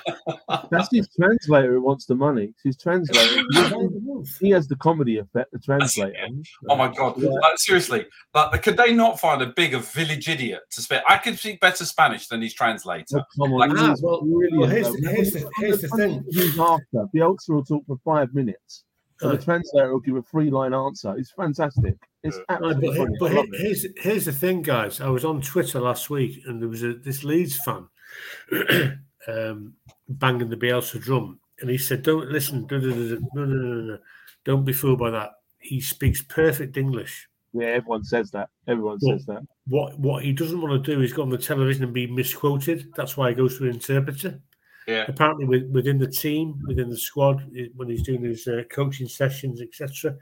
That's his translator who wants the money. It's his translator. A million a month. he has the comedy effect. The translator. Oh my god! Yeah. Like, seriously, like, could they not find a bigger village idiot to speak? I could speak better Spanish than his translator. Oh, come on, Like, he's ah, well- brilliant, well, here's though. the- here's the- here's the thing. He's after Bielsa will talk for five minutes, the translator will give a three-line answer. It's fantastic. It's. Right, absolutely but, but I here- love it. here's here's the thing, guys. I was on Twitter last week, and there was a this Leeds fan um, banging the Bielsa drum, and he said, "Don't listen, no, no, no, no, no, don't be fooled by that. He speaks perfect English. Yeah, everyone says that. Everyone says that. What what he doesn't want to do is go on the television and be misquoted. That's why he goes to an interpreter. Yeah. Apparently, with, within the team, within the squad, when he's doing his uh, coaching sessions, etc.,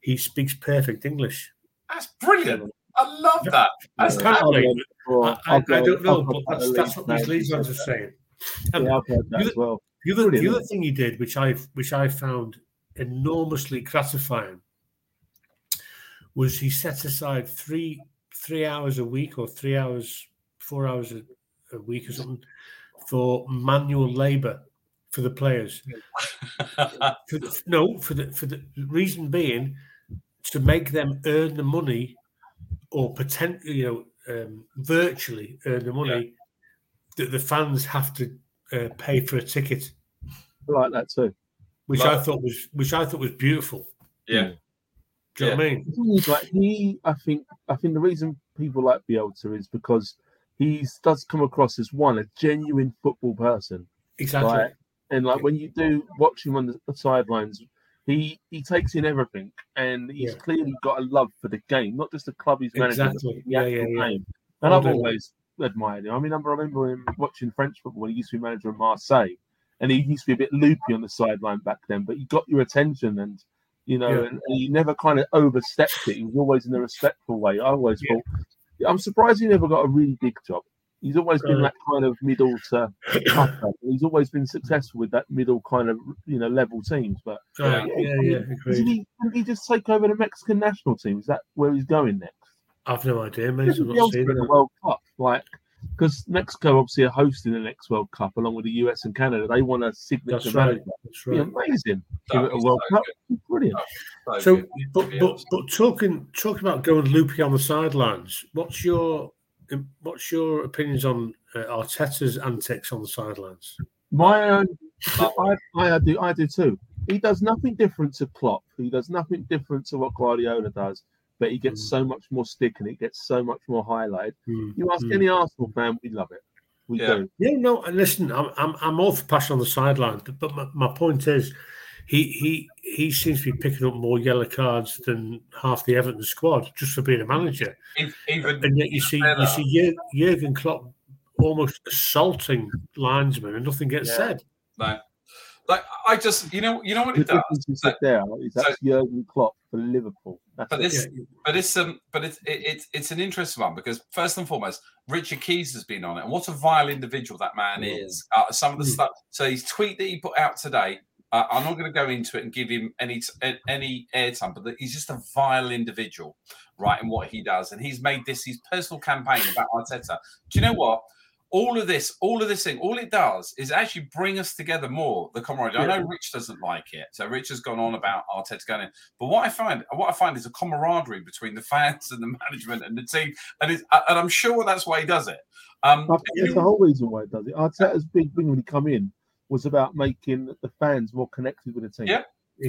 he speaks perfect English. That's brilliant. I love that. That's Yeah. Apparently, I'll I, I, I'll go- I don't know, but that's, that's what these Leeds Leeds fans fans are who saying. said And that. Yeah, I've heard that you- as well. the other, the other thing he did, which I which I found enormously gratifying, was he set aside three three hours a week or three hours, four hours a, a week or something for manual labour for the players. For the, no, for the for the reason being to make them earn the money or potentially, you know, um, virtually earn the money that the fans have to uh, pay for a ticket I like that too. which Love I thought was which I thought was beautiful. yeah. Do you know what I mean? The thing is, like he, I think, I think the reason people like Bielsa is because he does come across as one a genuine football person, Exactly. right? And like when you do watch him on the, the sidelines, he he takes in everything, and he's Yeah. clearly got a love for the game, not just the club he's managing, Exactly. Yeah, yeah, yeah. game. And I've always admired him. I mean, I remember him watching French football when he used to be manager of Marseille, and he used to be a bit loopy on the sideline back then, but he got your attention and. You know, Yeah. and, and he never kind of overstepped it. He was always in a respectful way. I always Yeah. thought. I'm surprised he never got a really big job. He's always been that kind of middle to upper. He's always been successful with that middle kind of you know level teams. But yeah, yeah, yeah, Didn't he, he just take over the Mexican national team? Is that where he's going next? I've no idea, Maybe Isn't I'm he not in the. World Cup, like because Mexico obviously are hosting the next World Cup along with the US and Canada. They want a signature That's right. manager. That's It'd right. be amazing. Give That'd it a World so Cup. Brilliant. So, good. but but but talking talking about going loopy on the sidelines. What's your what's your opinions on uh, Arteta's antics on the sidelines? My own, I, I do, I do too. He does nothing different to Klopp. He does nothing different to what Guardiola does, but he gets Mm. so much more stick and it gets so much more highlight. Hmm, You ask hmm. any Arsenal fan, we love it. We Yeah. do. Yeah, no, and listen, I'm I'm I'm all for passion on the sideline, but, but my, my point is, he he he seems to be picking up more yellow cards than half the Everton squad just for being a manager, Even and yet you see you see Jurgen Klopp almost assaulting linesmen and nothing gets Yeah. said. no, like I just you know you know what it does. said there is that's Jurgen Klopp for Liverpool. That's But this, Yeah. but it's um, but it's it, it's it's an interesting one because first and foremost, Richard Keys has been on it, and what a vile individual that man Mm. is. Uh, some of the Mm. stuff. So his tweet that he put out today. Uh, I'm not going to go into it and give him any any airtime, but he's just a vile individual, right? In what he does, and he's made this his personal campaign about Arteta. Do you know what? All of this, all of this thing, all it does is actually bring us together more. The camaraderie. Yeah. I know Rich doesn't like it, so Rich has gone on about Arteta going in. But what I find, what I find is a camaraderie between the fans and the management and the team, and it's, and I'm sure that's why he does it. Um, I think that's the whole reason why he does it. Arteta's big thing when he come in was about making the fans more connected with the team. Yeah.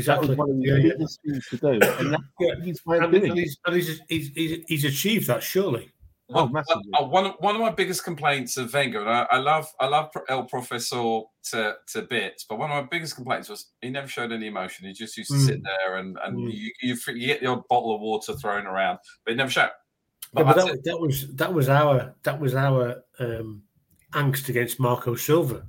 That was one of his Yeah, yeah. biggest things to do, and that's Yeah. what he's trying And, to and do. he's, and he's, he's, he's, he's achieved that, surely. Oh, One- massively. uh, one, of- one of my biggest complaints of Wenger, and I, I love I love El Professor to, to bits, but one of my biggest complaints was he never showed any emotion. He just used to Mm. sit there and, and Mm. you, you, you get your bottle of water thrown around, but he never showed. Yeah, But but that, that was that was our that was our um, angst against Marco Silva.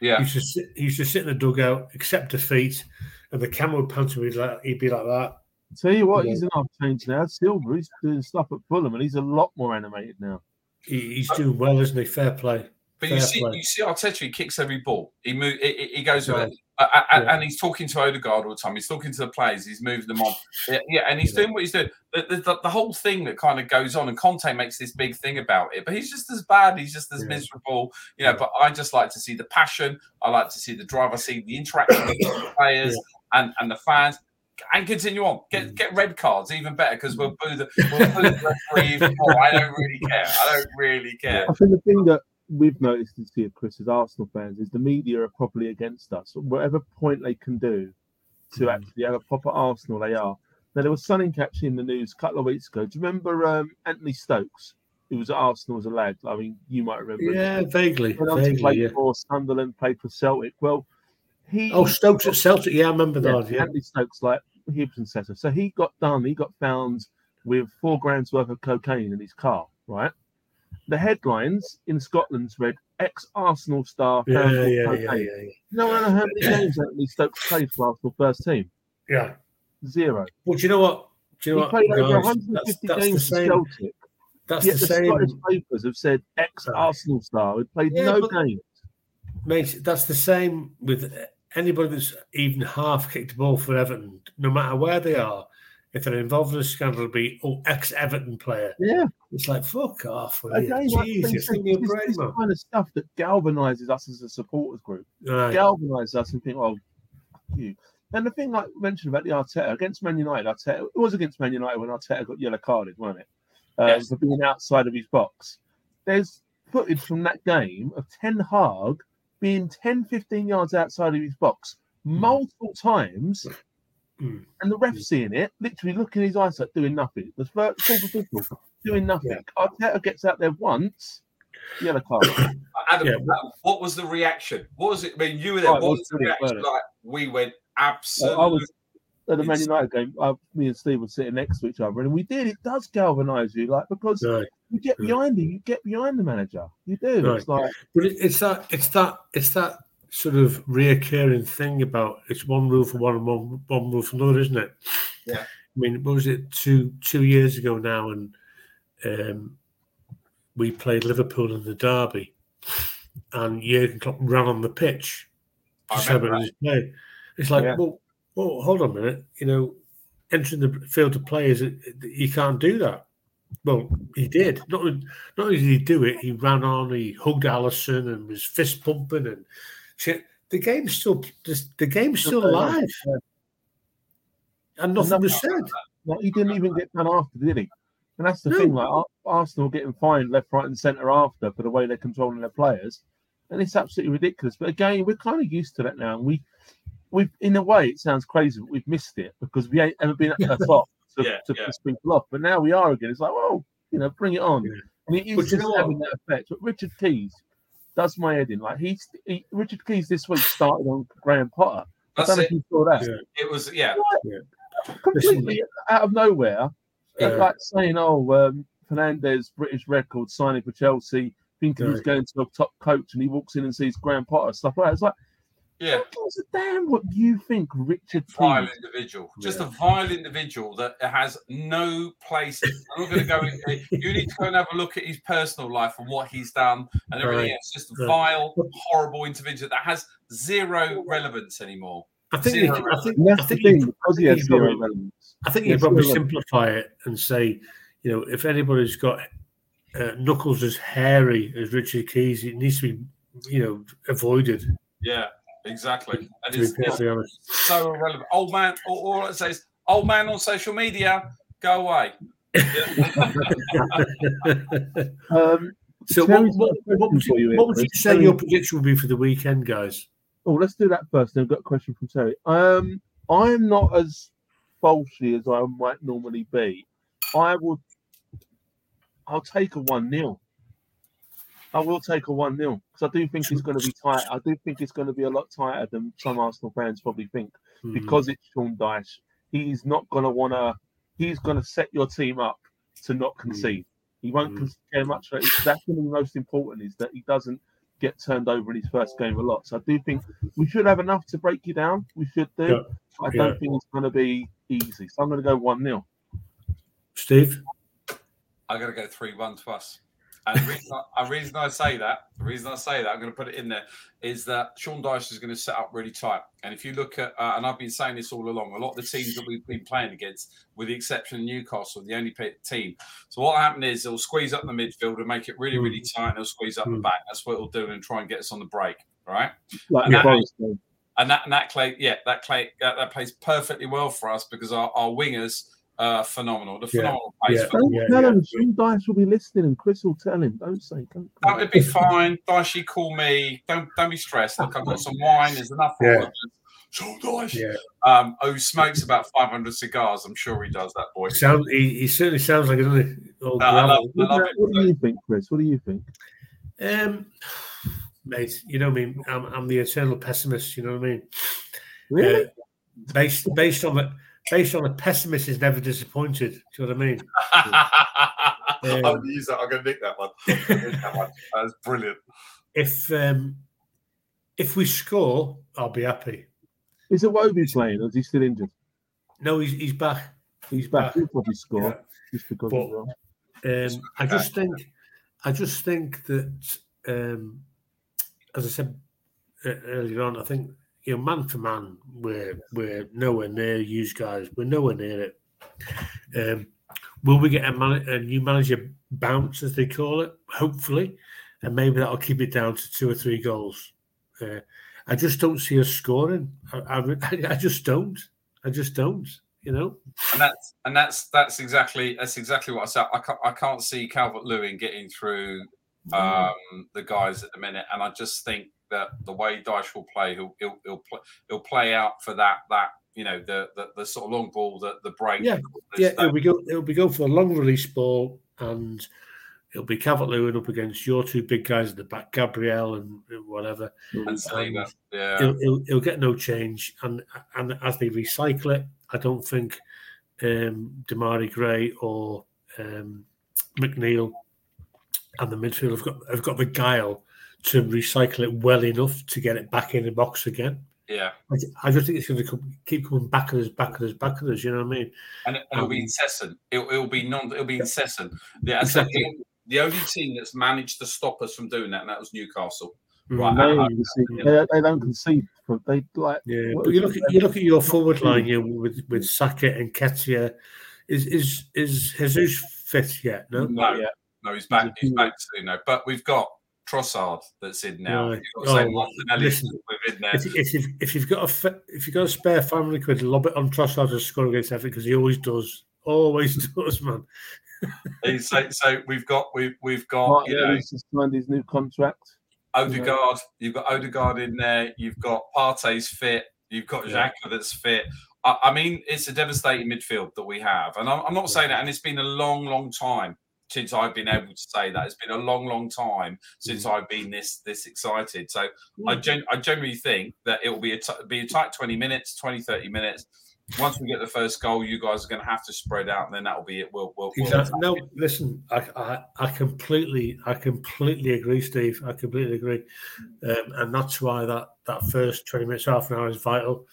He yeah, used to sit, he used to sit in the dugout, accept defeat, and the camera would pan to him. He'd, like, he'd be like that. Tell you what, Yeah. he's an half change now. Silva, he's doing stuff at Fulham, and he's a lot more animated now. He, he's doing well, isn't he? Fair play. but you fair see, play. you see Arteta, he kicks every ball. He move, he, he- he goes with Right. uh, uh, and- Yeah. and he's talking to Odegaard all the time. He's talking to the players. He's moving them on. Yeah, yeah, and he's Yeah. doing what he's doing. The, the, the, the whole thing that kind of goes on, and Conte makes this big thing about it, but he's just as bad. He's just as Yeah. miserable, you know. But I just like to see the passion. I like to see the drive. I see the interaction with the players and, and the fans. And continue on. Get get red cards, even better, because we'll boo the we'll boo the referee. even more. I don't really care. I don't really care. I think the thing that we've noticed this year, Chris, as Arsenal fans, is the media are properly against us. Whatever point they can do to Mm. actually have a proper Arsenal, they are. Now, there was something actually in the news a couple of weeks ago. Do you remember um, Anthony Stokes? Who was at Arsenal as a lad. I mean, you might remember. him. Yeah, vaguely, Went on to play vaguely. Yeah. for Sunderland, played for Celtic. Well, he Oh, Stokes at Celtic. Yeah, I remember yeah, that. Yeah, Anthony Stokes, like Gibson setter. So he got done. He got found with four grams worth of cocaine in his car. Right. The headlines in Scotland's read ex Arsenal star yeah, found yeah, with yeah, cocaine. yeah, yeah. No one how many games Anthony Stokes played for Arsenal first team. Yeah. Zero. Well, do you know what? Do you He know what? played over 150 That's, that's games for same. Celtic. That's Yet the the same. Scottish papers have said ex Arsenal star who played Yeah, no but- games. Mate, that's the same with anybody that's even half kicked the ball for Everton, no matter where they are. If they're involved in a scandal, it'll be oh ex Everton player. Yeah. It's like fuck off. will you? Again, Jesus, me this, break, this man. kind of stuff that galvanizes us as a supporters group. Right. galvanise us and think, oh, fuck you. And the thing like I mentioned about the Arteta against Man United, Arteta it was against Man United when Arteta got yellow carded, wasn't it? Um, Yes. For being outside of his box. There's footage from that game of Ten Hag being 10, 15 yards outside of his box multiple times, Mm. and the ref seeing it, literally looking in his eyes like doing nothing. The first fourth official doing nothing. Arteta gets out there once, yellow card. Adam, Yeah. Adam, what was the reaction? What was it? I mean, you were there. It what was was the reaction it? like? We went I absolutely. was at the Man United game. I, me and Steve were sitting next to each other, and we did. It does galvanise you, like because Right. you get Right. behind him, you get behind the manager. You do. It's like But it's that it's that it's that sort of reoccurring thing about it's one rule for one and one one rule for another, isn't it? Yeah. I mean, what was it two two years ago now, and um, we played Liverpool in the derby, and Jurgen Klopp ran on the pitch I remember his play. It's like, Yeah. well, well, hold on a minute. You know, entering the field of players, it- it- you can't do that. Well, he did. Not, not only did he do it, he ran on, he hugged Alisson and was fist pumping and shit. The game's still the, the game's still alive, and nothing nothing- was said. like he didn't even get done after, did he? And that's the No. thing. Like Arsenal getting fined left, right, and centre after for the way they're controlling their players, and it's absolutely ridiculous. But again, we're kind of used to that now. And we, we've in a way, it sounds crazy, but we've missed it because we ain't ever been at the top to, Yeah, to yeah. piss people off. But now we are again. It's like, well, you know, bring it on. Yeah. And it But is you just having that effect. But Richard Keys does my head in. Like he's he, Richard Keys this week started on Graham Potter. I don't know if you saw that. Yeah. It was yeah. Completely out of nowhere. Yeah. It's like saying, "Oh, um, Fernandez, British record signing for Chelsea, thinking he's going to a top coach, and he walks in and sees Graham Potter stuff like that." It's like, Yeah. who gives a damn what you think, Richard vile Keys? individual, just Yeah. a vile individual that has no place. I'm not going to go in. You need to go and have a look at his personal life and what he's done and everything Right. else. Just a vile, horrible individual that has zero relevance anymore. I think Zero you, I think And I think you- thing because I think you zero probably- relevance. I think you probably zero. simplify it and say, you know, if anybody's got uh, Knuckles as hairy as Richard Keys. It needs to be, you know, avoided. Yeah, exactly. And it's, it's perfectly honest. so irrelevant. Old man, all, all I say old man on social media, go away. Um, so, what, Terry's what, what, would question for you, you, what would you say your prediction would be for the weekend, guys? oh, let's do that first. Then I've got a question from Terry. Um, I'm not as falsy as I might normally be. I would. I'll take a one 0 I will take a one 0 because I do think it's going to be tight. I do think it's going to be a lot tighter than some Arsenal fans probably think. Hmm. because it's Sean Dyche, he's not going to want to. He's going to set your team up to not concede. He won't Mm. con- care much. That's going to be most important is that he doesn't get turned over in his first game a lot. So I do think we should have enough to break you down. We should do. Yeah. I don't Yeah. think it's going to be easy. So I'm going to go one 0 Steve? I got to go three one to us. And the reason, I, the reason I say that, the reason I say that, I'm going to put it in there, is that Sean Dyche is going to set up really tight. And if you look at, uh, and I've been saying this all along, a lot of the teams that we've been playing against, with the exception of Newcastle, the only team. So what happened is they'll squeeze up the midfield and make it really, really tight, and they'll squeeze up the Mm. back. That's what it'll do and try and get us on the break, right? Like the Forest game. and that and that play, yeah, that play that, that plays perfectly well for us because our, our wingers are phenomenal. The Yeah, phenomenal pace. yeah. for- Don't Yeah, tell yeah, him. Sean Dyche will be listening, and Chris will tell him. Don't say. Don't. That would be fine. Dicey, call me. Don't don't be stressed. Look, I've got some wine. There's enough for Yeah. all. So Dice. Yeah. Um, who smokes about 500 cigars. I'm sure he does that, boy. Sound, he, he certainly sounds like an old No, I love, What, I love do- what do you think, Chris? What do you think? Um, mate, you know me. I'm, I'm the eternal pessimist. You know what I mean? Really? Uh, based based on the based on a pessimist is never disappointed. Do you know what I mean? I'm going to use that. I'm going to nick that one. I'm gonna nick that one. That's brilliant. If um, if we score, I'll be happy. Is it Wobie playing, or is he still injured? No, he's he's back. He's back. Yeah. He'll probably score. Yeah. Just because But- as well. Um, I just think, I just think that, um, as I said uh, earlier on, I think you know, man for man, we're we're nowhere near you guys. We're nowhere near it. Um, will we get a, man, a new manager bounce, as they call it? Hopefully, and maybe that'll keep it down to two or three goals. Uh, I just don't see us scoring. I, I, I just don't. I just don't. You know. And that's and that's that's exactly that's exactly what I said. I can't, I can't see Calvert Lewin getting through um, the guys at the minute, and I just think that the way Dyche will play, he'll he'll he'll, play, he'll play out for that that you know the the, the sort of long ball, the the break. Yeah, the Yeah, stuff. it'll be go. It'll be go for a long release ball, and it'll be Calvert Lewin up against your two big guys at the back, Gabriel and whatever. and Saliba. Yeah, He'll, he'll, he'll get no change, and and as they recycle it, I don't think um, Demarai Gray or um, McNeil and the midfield have got have got the guile to recycle it well enough to get it back in the box again. yeah, I, I just think it's going to keep coming back at us, back at us, back at us. You know what I mean? and, it, and it'll be Um, incessant. It'll, it'll be non. It'll be incessant. Yeah, and so Exactly. the, the only team that's managed to stop us from doing that, and that was Newcastle. Mm. Right. They, I- don't concede- they, they don't concede. They like. Yeah, but you look at you look at your forward line here with with Saka and Nketiah. Is is is Jesus fit yet? No. No, Yeah. no, he's back. He's He's back soon. No, but we've got Trossard that's in now. Right. You've got Oh, listen. within there. If, if you've if you've got a fa- if you've got a spare five hundred quid, lob it on Trossard to score against Everton because he always does, always does, man. So, so we've got we've we've got you know Martinelli's signed his new contract. Odegaard. You've got Odegaard in there. You've got Partey's fit. You've got Yeah. That's fit. I, I mean, it's a devastating midfield that we have, and I'm, I'm not saying that. And it's been a long, long time since I've been able to say that. It's been a long, long time since I've been this this excited. So I, gen- I generally think that it will be a t- be a tight 20 minutes, 20, 30 minutes. Once we get the first goal, you guys are going to have to spread out, and then that'll be it. We'll, we'll, we'll Exactly. No, listen, I, I I completely I completely agree, Steve. I completely agree, um, and that's why that that first twenty minutes, half an hour is vital.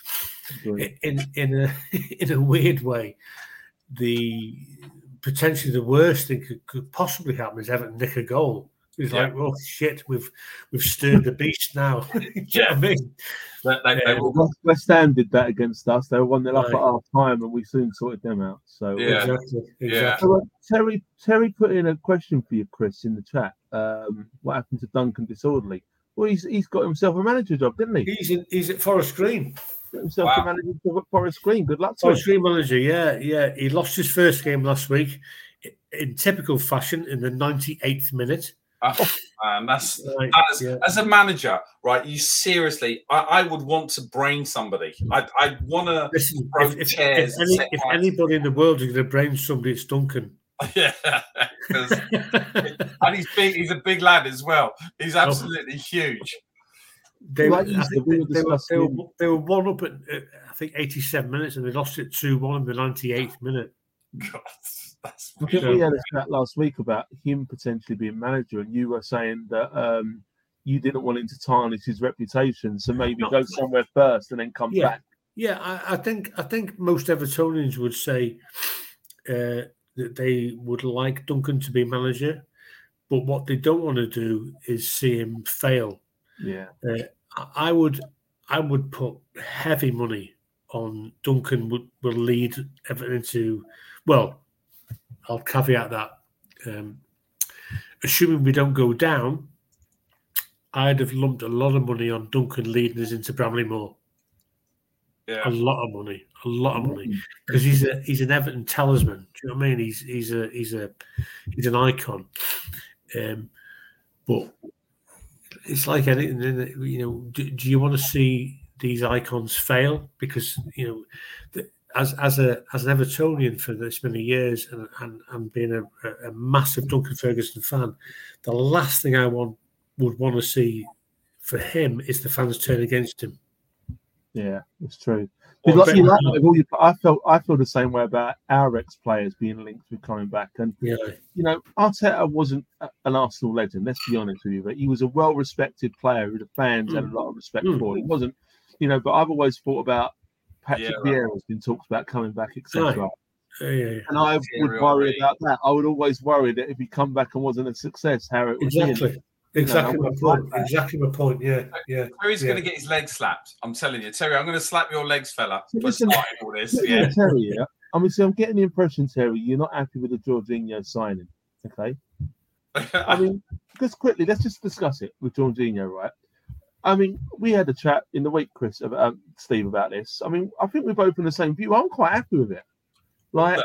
in in a in a weird way, the potentially the worst thing could, could possibly happen is Everton nick a goal. It's Yeah. like, oh shit, we've we've stirred the beast now. Do you know what I mean? They, they, they Yeah. will- West, West Ham did that against us. They were one nil up Right. at half time, and we soon sorted them out. So Yeah. Exactly. Yeah. Exactly. So, uh, Terry Terry put in a question for you, Chris, in the chat. Um, what happened to Duncan Disorderly? Well, he's he's got himself a manager job, didn't he? He's in, he's at Forest Green. Got himself Wow. a manager job Forest Green. Good luck to him. Forest Green manager, yeah, yeah. He lost his first game last week in typical fashion in the 98th minute. Oh, man, that's Right, as, yeah. as a manager, right? You seriously, I, I would want to brain somebody. I I want to. Listen, throw if, if, chairs if, any, if anybody in the world is going to brain somebody, it's Duncan. Yeah, and he's big. He's a big lad as well. He's oh. absolutely huge. They, Like were- you I said, think we they, were they were, they, were, they were one up at, uh, I think, 87 minutes and they lost it 2 1 in the 98th minute. God, that's I think we had a chat last week about him potentially being manager, and you were saying that um, you didn't want him to tarnish his reputation, so maybe No. go somewhere first and then come Yeah. back. Yeah, I, I think I think most Evertonians would say uh, that they would like Duncan to be manager, but what they don't want to do is see him fail. Yeah, I- I would I would put heavy money on Duncan would will lead Everton into well, I'll caveat that. Um, assuming we don't go down, I'd have lumped a lot of money on Duncan leading us into Bramley Moore. Yeah. A lot of money, a lot of money, because he's a he's an Everton talisman. Do you know what I mean? He's he's a he's a he's an icon. Um, but it's like anything, you know. Do, do you want to see these icons fail? Because you know, the, as as a as an Evertonian for this many years, and and, and being a, a, massive Duncan Ferguson fan, the last thing I want would want to see for him is the fans turn against him. yeah, it's true. Or like, you bet- like, all your- I felt I feel the same way about our ex players being linked with coming back, and Yeah, you know, Arteta wasn't an Arsenal legend. Let's be honest with you, but he was a well-respected player who the fans had a lot of respect Mm. for. He wasn't, you know. But I've always thought about Patrick Yeah, Vieira has been talked about coming back, etc. Right. yeah, yeah. And I would worry really. about that. I would always worry that if he come back and wasn't a success, how it would be. Exactly. Exactly I my point. like that. Exactly my point. Yeah, yeah. Terry's Yeah. going to get his legs slapped. I'm telling you, Terry. I'm going to slap your legs, fella, for Listen, starting all this. Listen, Yeah, Terry, yeah. I mean, see, I'm getting the impression, Terry, you're not happy with the Jorginho signing. Okay. I mean, just quickly, let's just discuss it with Jorginho, right? I mean, we had a chat in the week, Chris, about um, Steve, about this. I mean, I think we're both in the same view. I'm quite happy with it. Like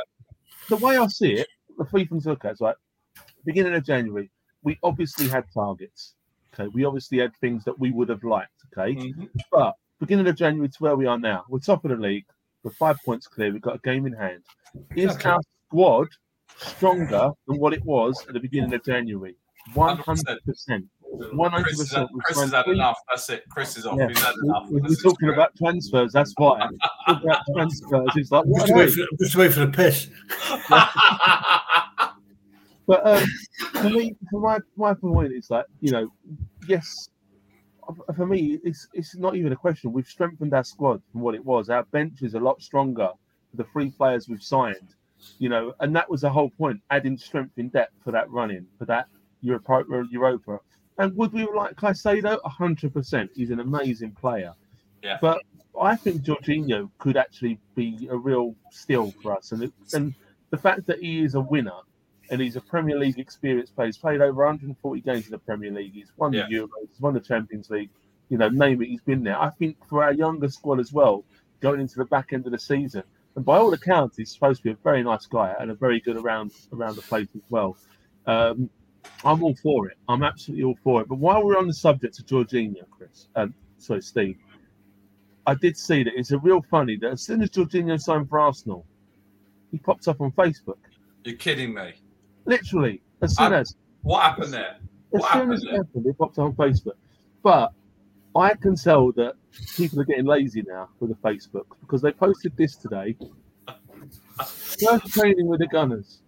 the way I see it, the three things to look at is like beginning of January, we obviously had targets. Okay, we obviously had things that we would have liked. Okay, Mhm. but beginning of January to where we are now, we're top of the league. We're five points clear. We've got a game in hand. Is Okay. our squad stronger than what it was at the beginning of January? One hundred percent. One hundred Chris has had, percent. Chris has had enough. That's it. Chris is off. Yeah. He's had enough. We're talking about transfers. That's why. Talking about transfers. It's like Just wait, for, just away for the piss. But um, for me, for my my point, it's like you know, yes, for me, it's it's not even a question. We've strengthened our squad from what it was. Our bench is a lot stronger. for The three players we've signed, you know, and that was the whole point: adding strength in depth for that running, for that Europa. Europa. And would we like Caicedo? hundred percent. He's an amazing player. Yeah. But I think Jorginho could actually be a real steal for us, and it, and the fact that he is a winner and he's a Premier League experienced player. He's played over 140 games in the Premier League. He's won Yeah. the Euros. He's won the Champions League. You know, name it. He's been there. I think for our younger squad as well, going into the back end of the season, and by all accounts, he's supposed to be a very nice guy and a very good around around the place as well. Um, I'm all for it. I'm absolutely all for it. But while we're on the subject of Jorginho, Chris, um, sorry, Steve, I did see that it's a real funny that as soon as Jorginho signed for Arsenal, he popped up on Facebook. You're kidding me. Literally, as soon as What happened there? as what soon as happened it happened, it popped on Facebook. But I can tell that people are getting lazy now with the Facebook because they posted this today. First training with the Gunners.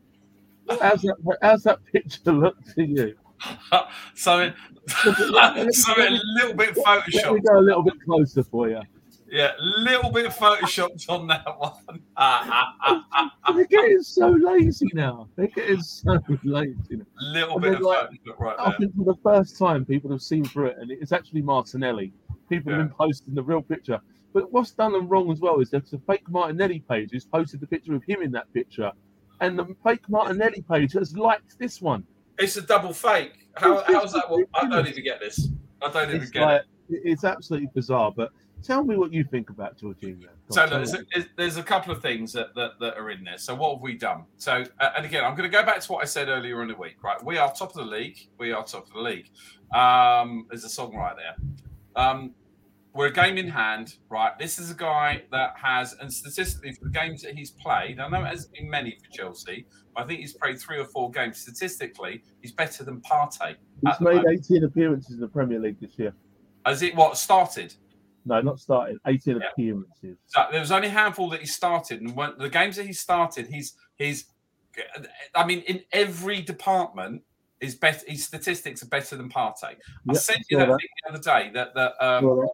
How's that? How's that picture look to you? something, something a little bit Let me go a little bit closer for you. Yeah, little bit photoshopped on that one. They're getting so lazy now. They're getting so lazy. Now. little And bit of like, Photoshop right I think for the first time, people have seen through it, and it's actually Martinelli. People have been posting the real picture. But what's done them wrong as well is there's a fake Martinelli page who's posted the picture of him in that picture, and the fake Martinelli page has liked this one. It's a double fake. How, how's that? Work? I don't even get this. I don't even It's get like it. it's absolutely bizarre. But tell me what you think about Jorginho. So look, there's, a, there's a couple of things that, that, that are in there. So what have we done? So uh, and again, I'm going to go back to what I said earlier in the week. Right, we are top of the league. We are top of the league. Um, there's a song right there. Um, we're a game in hand, right? This is a guy that has, and statistically for the games that he's played, I know it hasn't been many for Chelsea, but I think he's played three or four games. Statistically, he's better than Partey. He's made moment. 18 appearances in the Premier League this year. As it what started? No, not started. 18 Yeah. appearances. So there was only a handful that he started, and when the games that he started, he's he's. I mean, in every department, his better. His statistics are better than Partey. I Yep, sent you that that. thing the other day that that um,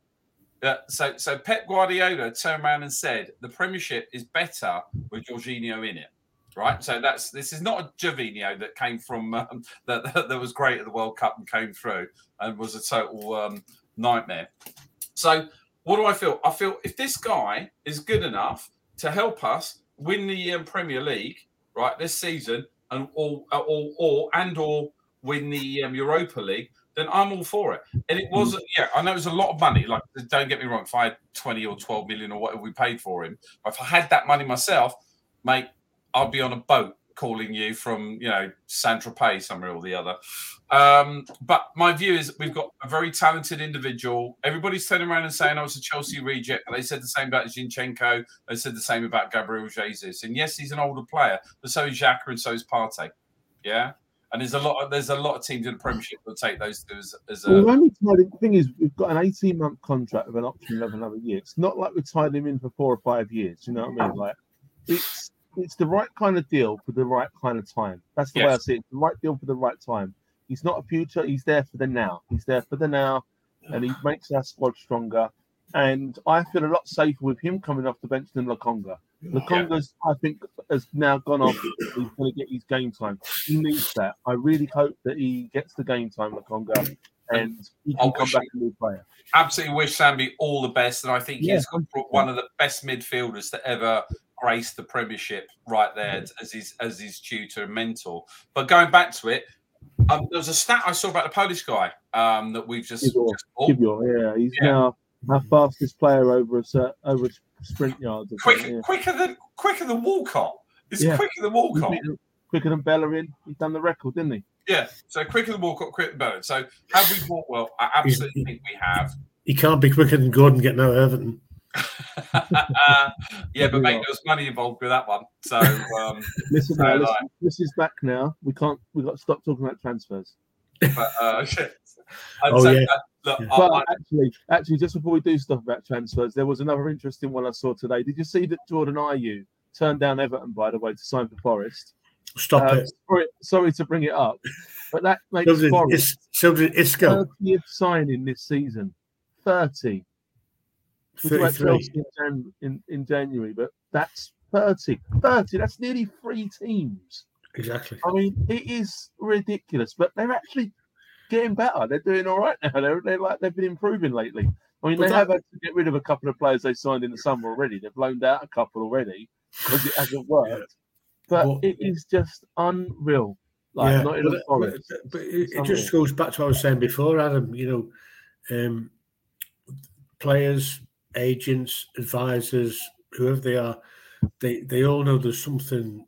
that. so so Pep Guardiola turned around and said the Premiership is better with Jorginho in it. Right, so that's this is not a Jorginho that came from um, that, that that was great at the World Cup and came through and was a total um, nightmare. So what do I feel? I feel if this guy is good enough to help us win the um, Premier League right this season and or or, or and or win the um, Europa League, then I'm all for it. And it wasn't, yeah, I know it was a lot of money. Like, don't get me wrong, if I had 20 or 12 million or whatever we paid for him, if I had that money myself, mate, I'd be on a boat calling you from, you know, San Tropez, somewhere or the other. Um, but my view is we've got a very talented individual. Everybody's turning around and saying, I was a Chelsea reject. but They said the same about Zinchenko. They said the same about Gabriel Jesus. And yes, he's an older player, but so is Xhaka and so is Partey. Yeah. And there's a lot of there's a lot of teams in the Premiership that take those two as, as a tied the thing is, we've got an 18 month contract with an option of another year. It's not like we're tied him in for four or five years. You know what I mean? Like, it's it's the right kind of deal for the right kind of time. That's the way I see it. The right deal for the right time. He's not a future. He's there for the now. He's there for the now, and he makes our squad stronger. And I feel a lot safer with him coming off the bench than Lokonga. Lokonga's, I think, has now gone off. He's going to get his game time. He needs that. I really hope that he gets the game time, Lokonga, and he I can come wish back a new player. absolutely wish Sambi all the best, and I think Yeah, he's got one of the best midfielders to ever grace the Premiership right there as his as his tutor and mentor. But going back to it, um, there was a stat I saw about the Polish guy um, that we've just, Kiwior. just bought. Yeah, he's Yeah. now our fastest player over a cer- over sprint yards. or Quick, yeah. quicker than quicker than Walcott. It's Yeah. quicker than He's Walcott. quicker than Bellerin. He's done the record, didn't he? Yeah, so quicker than Walcott, quicker than Bennett. So have we bought? Well, I absolutely think we have. He can't be quicker than Gordon getting out of Everton. yeah, but mate, there was money involved with that one. So um, Listen, So, now, like- this is back now. We can't. We've got to stop talking about transfers. but uh, Oh, so, yeah. uh, look, Yeah. I- But I- actually, actually, just before we do stuff about transfers, there was another interesting one I saw today. Did you see that Jordan Ayew turned down Everton, by the way, to sign for Forest? Stop Uh, it. sorry, sorry to bring it up, but that makes So did, Forest Is- so did Isco. 30th signing this season. 30. About 33. Chelsea in, Jan- in, in January, but that's 30. 30, that's nearly three teams. Exactly. I mean, it is ridiculous, but they're actually getting better. They're doing all right now. They're, they're like they've been improving lately. I mean, But they that- have had to get rid of a couple of players they signed in the summer already. They've loaned out a couple already because it hasn't worked. But Well- it is just unreal. Like yeah, not in but, but, forest. but it, it just goes back to what I was saying before, Adam. You know, um, players, agents, advisors, whoever they are, they they all know there's something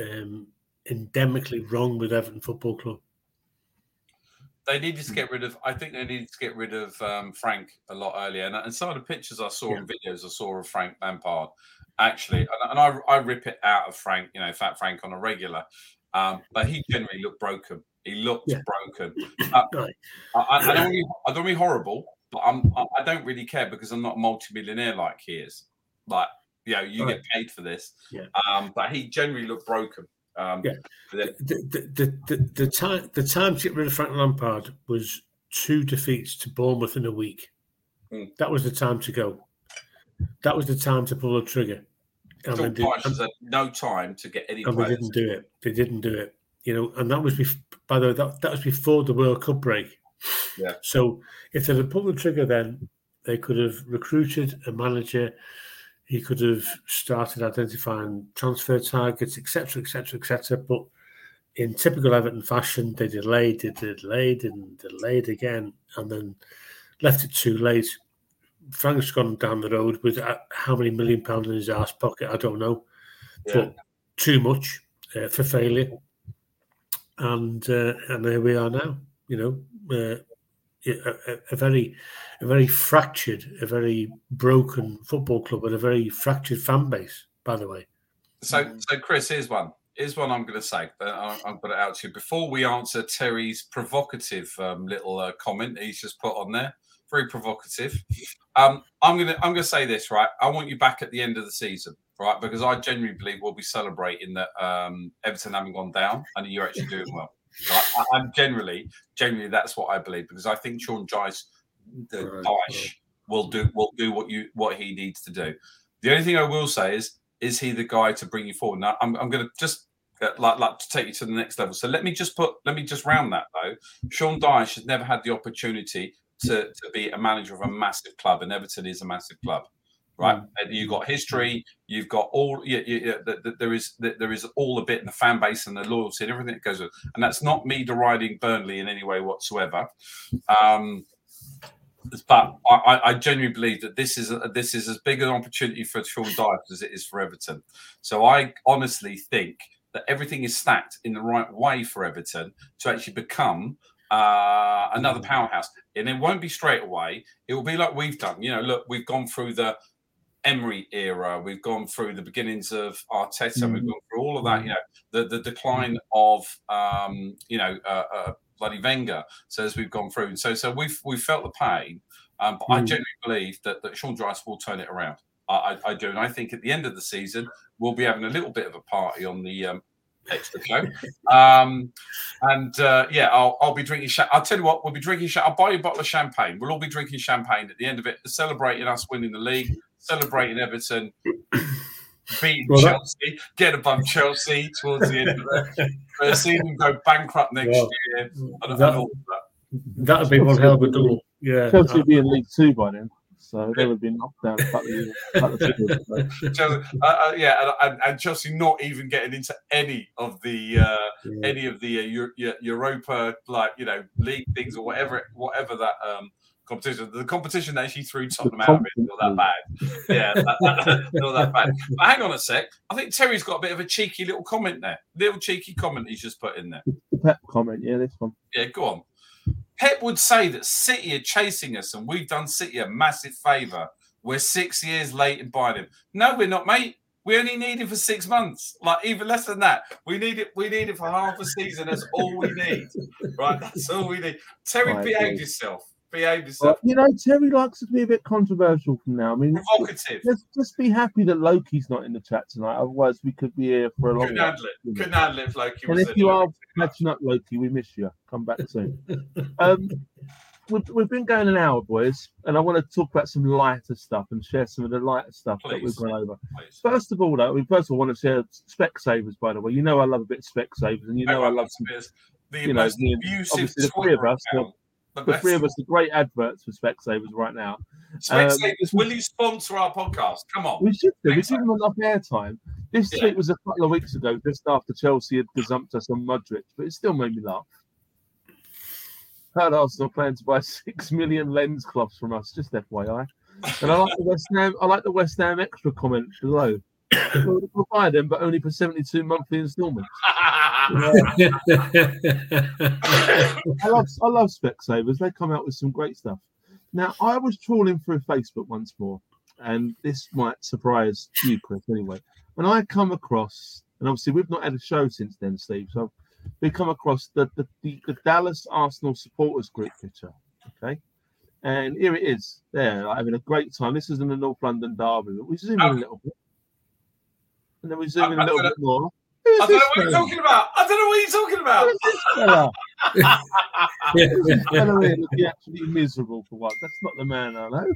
um, endemically wrong with Everton Football Club. they needed to get rid of. I think they needed to get rid of um, Frank a lot earlier. And, and some of the pictures I saw and videos I saw of Frank Lampard, actually, and, and I, I rip it out of Frank, you know, Fat Frank on a regular. Um, but he generally looked broken. He looked Yeah. broken. Uh. I, I, don't. I don't be horrible, but I'm. I, I don't really care because I'm not a multimillionaire like he is. Like you know, you Right. get paid for this. Yeah. Um, but he generally looked broken. Um, Yeah. the- The, the, the, the, time the time to get rid of Frank Lampard was two defeats to Bournemouth in a week. Mm. That was the time to go. that was the time to pull the trigger. And they did, had no time to get any. And they didn't do it. They didn't do it. You know, and that was bef- by the way that, that was before the World Cup break. Yeah. So if they'd have pulled the trigger, then they could have recruited a manager. He could have started identifying transfer targets, etc., etc., etc. But in typical Everton fashion, they delayed, they delayed, and delayed again, and then left it too late. Frank's gone down the road with uh, how many million pounds in his ass pocket, I don't know, yeah. but too much uh, for failure. And uh, and there we are now. You know, uh, a, a, very, a very fractured, a very broken football club, and a very fractured fan base. By the way. So, so Chris, here's one here's one I'm going to say. I'm going to out to you before we answer Terry's provocative um, little uh, comment he's just put on there. Very provocative. Um, I'm going to I'm going to say this right. I want you back at the end of the season, right? Because I genuinely believe we'll be celebrating that um, Everton having gone down and you're actually doing well. Right? I, am generally, generally that's what I believe because I think Sean Dyche, the right, Dyche, will do will do what you what he needs to do. The only thing I will say is is he the guy to bring you forward? Now, I'm, I'm going to just uh, like, like to take you to the next level. So let me just put, let me just round that though. Sean Dyche has never had the opportunity to, to be a manager of a massive club, and Everton is a massive club, right? Mm. You've got history, you've got all, yeah, yeah, yeah the, the, there is the, there is all the bit in the fan base and the loyalty and everything that goes with, and that's not me deriding Burnley in any way whatsoever. Um, but I, I, genuinely believe that this is a, this is as big an opportunity for Sean Dyche as it is for Everton. So I honestly think that everything is stacked in the right way for Everton to actually become uh, another mm. powerhouse. And it won't be straight away. It will be like we've done. You know, look, we've gone through the Emery era. We've gone through the beginnings of Arteta. Mm-hmm. We've gone through all of that. Mm. You know, the the decline of um, you know uh, uh, bloody Wenger. So as we've gone through, and so so we've we've felt the pain, um, but mm. I genuinely believe that that Sean Dyche will turn it around. I, I, do, and I think at the end of the season we'll be having a little bit of a party on the um, extra show. Um, and uh, yeah, I'll, I'll be drinking. Cha- I'll tell you what, we'll be drinking. Cha- I'll buy you a bottle of champagne. We'll all be drinking champagne at the end of it, celebrating us winning the league, celebrating Everton beating well, Chelsea, that... get above Chelsea towards the end of the season, go bankrupt next well, year, and, that, and that. would be one hell of a double. Yeah, Chelsea would be in League Two by then. So they would be knocked down. Chelsea, uh, uh, yeah, and, and, Chelsea not even getting into any of the uh, yeah. any of the uh, Europa like you know league things or whatever whatever that um, competition. The competition that actually threw Tottenham out of it, not that bad. Yeah, that, that, not that bad. But hang on a sec. I think Terry's got a bit of a cheeky little comment there. Little cheeky comment he's just put in there. The Pep comment, yeah, this one. Yeah, go on. Pep would say that City are chasing us and we've done City a massive favour. We're six years late in buying him. No, we're not, mate. We only need him for six months, like even less than that. We need it. We need it for half a season. That's all we need, right? That's all we need. Terry, behave yourself behave yourself. you know, Terry likes to be a bit controversial from now. I mean, provocative. Let's just be happy that Loki's not in the chat tonight. Otherwise, we could be here for a long time. Handle it. Couldn't handle it if Loki And if you are catching up, Loki, we miss you. Come back soon. um, we've, we've been going an hour, boys, and I want to talk about some lighter stuff and share some of the lighter stuff Please. that we've gone over. Please. First of all, though, we first of all want to share Specsavers. By the way, you know I love a bit of Specsavers, and you know I, I love some. The you know, the, obviously the three of us the, the three of us are great adverts for Specsavers right now. Specsavers, um, will you sponsor our podcast? Come on. We should do. We give them enough airtime. This yeah. tweet was a couple of weeks ago, just after Chelsea had gazumped us on Mudryk, but it still made me laugh. Heard Arsenal plan to buy six million lens cloths from us, just FYI. And I like the West Ham. I like the West Ham extra comment below. We'll buy them, but only for seventy-two monthly instalments. I love I love Specsavers. They come out with some great stuff. Now I was trawling through Facebook once more, and this might surprise you, Chris. Anyway, when I come across, and obviously we've not had a show since then, Steve. So we come across the the, the, the Dallas Arsenal supporters group picture. Okay. And here it is. There, like, having a great time. This is in the North London derby. We zoom in a oh. little bit. And then we zoom in a little bit more. I don't know what you're talking about. I don't know what you're talking about. Who's this fella? Yeah. Who's this fella here looking absolutely miserable for once? That's not the man I know.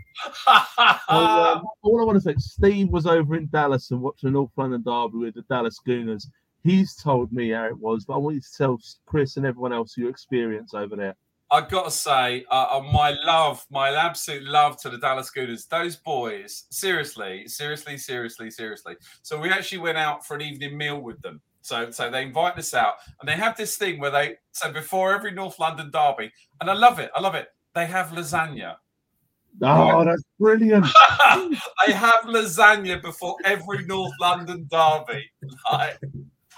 Um, all I want to say, Steve was over in Dallas and watching North London Derby with the Dallas Gooners. He's told me how it was, but I want you to tell Chris and everyone else your experience over there. I've got to say, uh, uh, my love, my absolute love to the Dallas Gooners. Those boys, seriously, seriously, seriously, seriously. So we actually went out for an evening meal with them. So, so they invite us out, and they have this thing where they so before every North London derby, and I love it. I love it. They have lasagna. Oh, that's brilliant. they have lasagna before every North London derby. Like-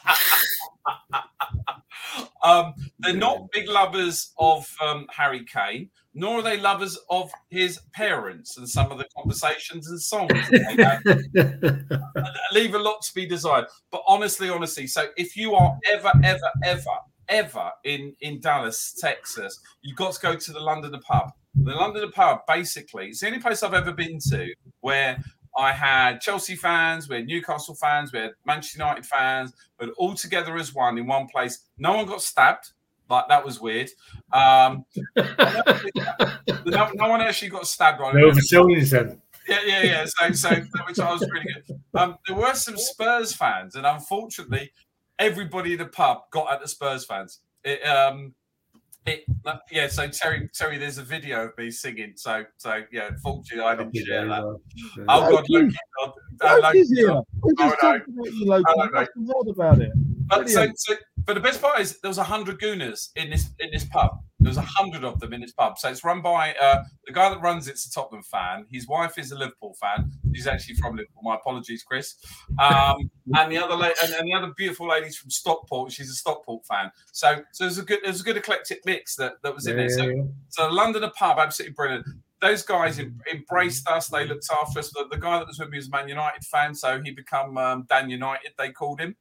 um, they're not big lovers of um, Harry Kane, nor are they lovers of his parents and some of the conversations and songs. that they have. Leave a lot to be desired. But honestly, honestly, so if you are ever, ever, ever, ever in in Dallas, Texas, you've got to go to the Londoner pub. The Londoner pub, basically, it's the only place I've ever been to where I had Chelsea fans, we had Newcastle fans, we had Manchester United fans, but all together as one in one place. No one got stabbed. Like that was weird. Um, no, no one actually got stabbed. Right? no facilities then. Yeah, yeah, yeah. So, so which I was really good. Um, there were some Spurs fans, and unfortunately, everybody in the pub got at the Spurs fans. It, um, it, yeah. So Terry, Terry, there's a video of me singing. So, so yeah. Unfortunately, I didn't share that. Oh God, Loki, God, uh, Loki's Loki, here. God. We just Oh, no. about you, Loki. The word about it? But so, so, but the best part is there was a hundred gooners in this in this pub. There was a hundred of them in this pub. So it's run by uh, the guy that runs it's a Tottenham fan. His wife is a Liverpool fan. She's actually from Liverpool. My apologies, Chris. Um, and the other la- and, and the other beautiful lady's from Stockport. She's a Stockport fan. So so there's a good there's a good eclectic mix that, that was in there. So so a pub, absolutely brilliant. Those guys em- embraced us. They looked after us. The, the guy that was with me was a Man United fan, so he become um, Dan United. They called him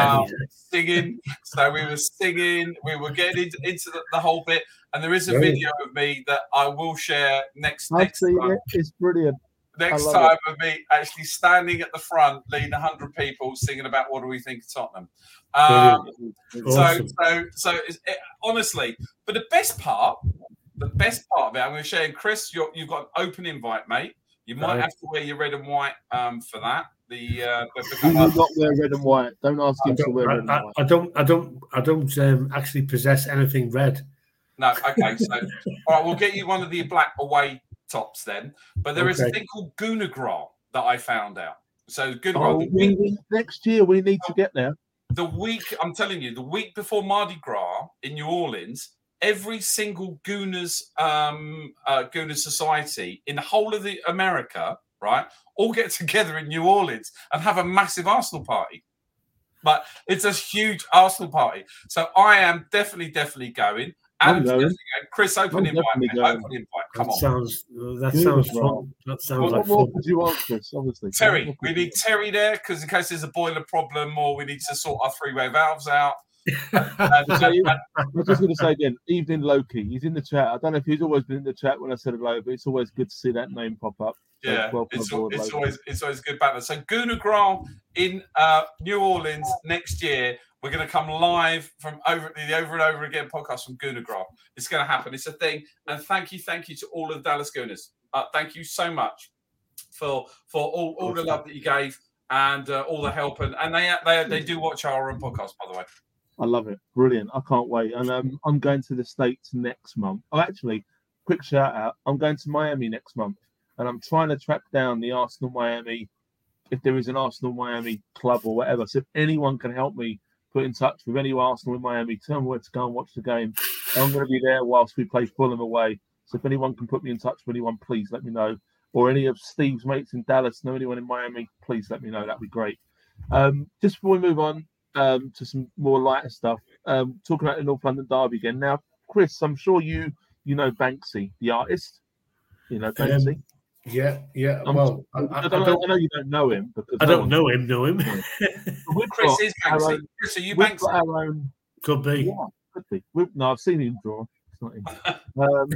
um, singing. So we were singing. We were getting into, the, the whole bit. And there is a Yeah. video of me that I will share next next time. it. It's brilliant. Next time of me actually standing at the front, leading hundred people, singing about what do we think of Tottenham. Um, Awesome. so, so, so it's, it, honestly, but the best part, the best part of it, I'm going to share. Chris, you're, you've got an open invite, mate. You might Right. have to wear your red and white um, for that. The, uh, the, He the not wear red and white. Don't ask I him to don't, wear red and I, I, white. I don't, I don't, I don't um, actually possess anything red. no, okay. So, all right, we'll get you one of the black away tops then. But there is a thing called Gunagra that I found out. So Gunagra, Oh, the, we, week, we- next year we need to get there. the week, I'm telling you, the week before Mardi Gras in New Orleans, every single Gooners um, uh, Gooners society in the whole of the America, right, all get together in New Orleans and have a massive Arsenal party. But it's a huge Arsenal party. So I am definitely, definitely going. I'm Adam's going. definitely going. Chris, open I'm invite. definitely mate, going. Open invite. Come That on. sounds, that Good sounds as fun. well. That sounds What like more fun. could you want, Chris? Obviously. Terry, we need Terry there because in case there's a boiler problem or we need to sort our three-way valves out. And, So I was just going to say again, evening Loki. He's in the chat. I don't know if he's always been in the chat when I said hello, but it's always good to see that name pop up. Yeah, it's, aboard, it's always it's always good banter. So Guna Grand in uh, New Orleans next year. We're going to come live from over the Over and Over Again podcast from Guna Grand. It's going to happen. It's a thing. And thank you, thank you to all of the Dallas Gooners. Uh, thank you so much for for all, all the love that you gave and uh, all the help. And, and they, they they do watch our own podcast, by the way. I love it. Brilliant. I can't wait. And um, I'm going to the States next month. Oh, actually, quick shout out. I'm going to Miami next month and I'm trying to track down the Arsenal Miami, if there is an Arsenal Miami club or whatever. So if anyone can help me put in touch with any Arsenal in Miami, tell me where to go and watch the game. I'm going to be there whilst we play Fulham away. So if anyone can put me in touch with anyone, please let me know. Or any of Steve's mates in Dallas, know anyone in Miami, please let me know. That'd be great. Um, just before we move on, um, to some more lighter stuff. Um, talking about the North London Derby again. Now, Chris, I'm sure you you know Banksy, the artist. You know Banksy. Yeah, yeah. I'm- Well, I, I, I, I don't, don't, I know you don't know him because I don't know him. Know him? We've Chris got is our Banksy. own- Chris, are you we've Banksy? got our own. Could be. Yeah, could be. We've, no, I've seen him draw. It's not him. um,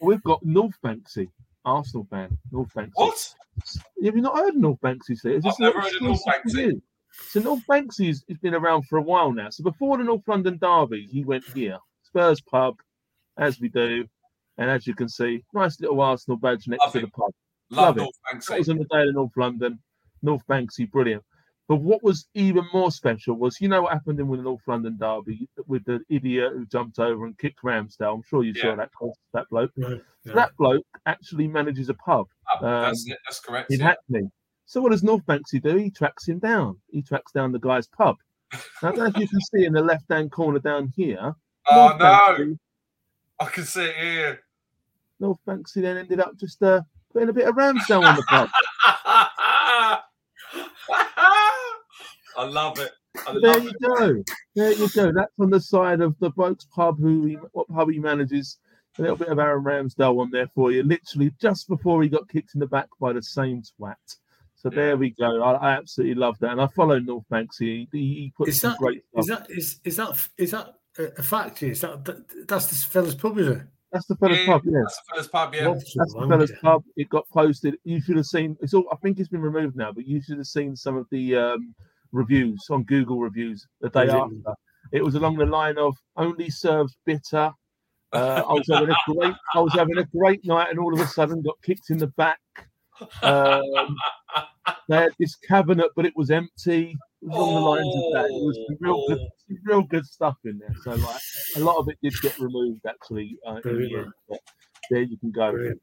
we've got North Banksy, Arsenal fan. North Banksy. What? Have you not heard North Banksy? Sir? Is this I've never heard of North Banksy. You? So North Banksy has has been around for a while now. So before the North London Derby, he went here, Spurs pub, as we do, and as you can see, nice little Arsenal badge next Love to it. the pub. Love Love it. North That was on the day of North London, North Banksy, brilliant. But what was even more special was, you know what happened in the North London Derby with the idiot who jumped over and kicked Ramsdale. I'm sure you Yeah. saw that that bloke. Right, So yeah. that bloke actually manages a pub Oh, that's um, it. That's correct. in yeah. Hackney. So what does North Banksy do? He tracks him down. He tracks down the guy's pub. Now, I don't know if you can see in the left-hand corner down here. Oh North no! Banksy, I can see it here. North Banksy then ended up just uh, putting a bit of Ramsdale on the pub. I love it. I There love you it. go. There you go. That's on the side of the bloke's pub who he, what pub he manages. A little bit of Aaron Ramsdale on there for you, literally just before he got kicked in the back by the same twat. So Yeah. there we go. I, I absolutely love that, and I follow North Banksy. He, he puts Is that great stuff. is that is is that is that a a fact? Is that, that that's this fella's pub, is it? That's the fella's Yeah, pub. Yeah, That's the first pub, yeah. What that's the wanker. fella's pub. It got posted. You should have seen. It's all. I think it's been removed now, but you should have seen some of the um, reviews on Google reviews the day Was it? after. It was along the line of only serves bitter. Uh, I was having a great, I was having a great night, and all of a sudden got kicked in the back. Um, they had this cabinet, but it was empty. It was along the lines of that. It was some real good, some real good stuff in there. So like a lot of it did get removed actually. Uh, in the end. But there you can go. Brilliant.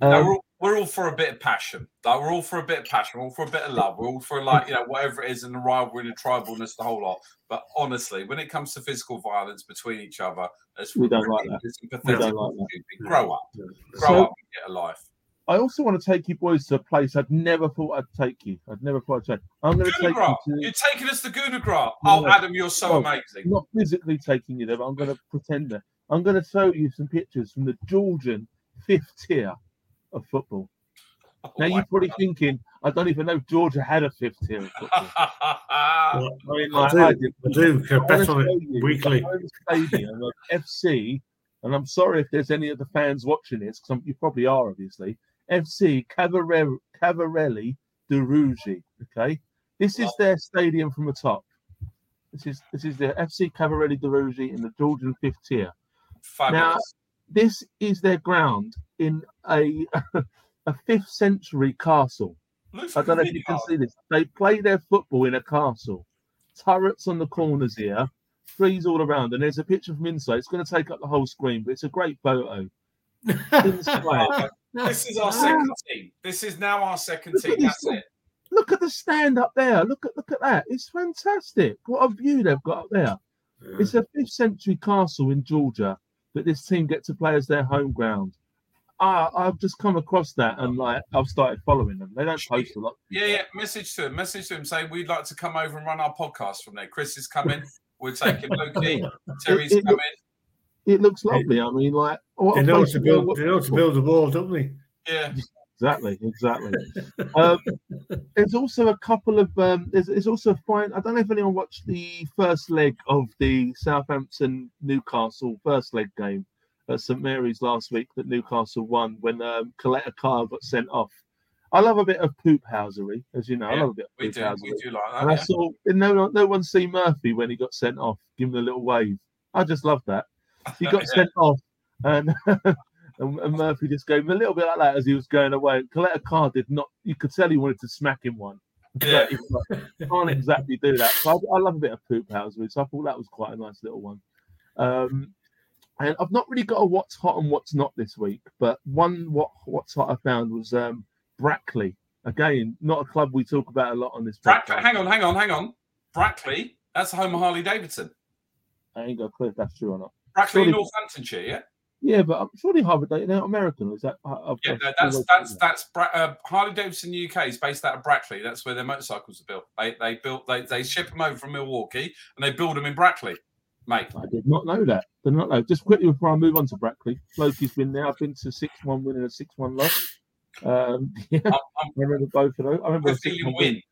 No, Um, we're, all, we're all for a bit of passion. Like we're all for a bit of passion. We're all for a bit of love. We're all for like you know whatever it is in the rivalry and the tribalness, the whole lot. But honestly, when it comes to physical violence between each other, it's We don't like that. ridiculous and We don't like that. stupid. Grow up, Yeah. grow So- up, and get a life. I also want to take you boys to a place I'd never thought I'd take you. I'd never thought I'd take. I'm going to take you to. you're taking us to Goonagra. Oh, No. Adam, you're so Oh. amazing. not physically taking you there, but I'm going to pretend that. I'm going to show you some pictures from the Georgian fifth tier of football. Oh, Now you're probably thinking, I don't even know if Georgia had a fifth tier of football. God. I mean, I like, do. I. I do. I I bet on it weekly. stadium of FC, and I'm sorry if there's any of the fans watching this, because you probably are, obviously. FC Cavarelli, Cavarelli de Rugi. Okay, this is their stadium from the top. This is this is the FC Cavarelli de Rugi in the Georgian fifth tier. Fabulous. This is their ground in a a fifth century castle. Looks I don't know if you can see this. They play their football in a castle. Turrets on the corners here, trees all around, and there's a picture from inside. It's going to take up the whole screen, but it's a great photo. Inside. This is our second team. This is now our second Look team. That's it. Look at the stand up there. Look at look at that. It's fantastic. What a view they've got up there. It's a fifth century castle in Georgia that this team get to play as their home ground. Ah, I've just come across that and like I've started following them. They don't post a lot. Yeah, yeah. Message to him. Message to him. Say we'd like to come over and run our podcast from there. Chris is coming. We're taking Loki. Terry's It- it coming. It looks lovely. I mean, like what They know to to go. build. They know to build a wall, don't they? Yeah. Exactly, exactly. um, there's also a couple of um, there's, there's also a fine. I don't know if anyone watched the first leg of the Southampton Newcastle first leg game at St Mary's last week that Newcastle won when um, Caleta-Car got sent off. I love a bit of poop housery, as you know. I love a bit of We poop do. housery. We do like And I saw no no one see Murphy when he got sent off, give him a little wave. I just love that. He got sent off, and, and and Murphy just gave him a little bit like that as he was going away. Caleta-Car did not. You could tell he wanted to smack him one. Yeah. Like, can't exactly do that. So I, I love a bit of poop housery. So I thought that was quite a nice little one. Um, and I've not really got a what's hot and what's not this week, but one what what's hot I found was um, Brackley. Again, not a club we talk about a lot on this. Podcast. hang on, hang on, hang on. Brackley, that's the home of Harley Davidson. I ain't got a clue if that's true or not. Brackley, Northamptonshire, yeah? Yeah, but I'm surely Harvard Day. They're American. Is that? I- I've- Yeah, I've no, that's that's that's Bra- uh, Harley Davidson UK is based out of Brackley. That's where their motorcycles are built. They they built they, they ship them over from Milwaukee and they build them in Brackley, mate. I did not know that. Did not know. Just quickly before I move on to Brackley, Loki's been there. I've been to six one win and a six one loss. Um, yeah, I'm, I I'm remember both of those. I remember we're 6-1 feeling win.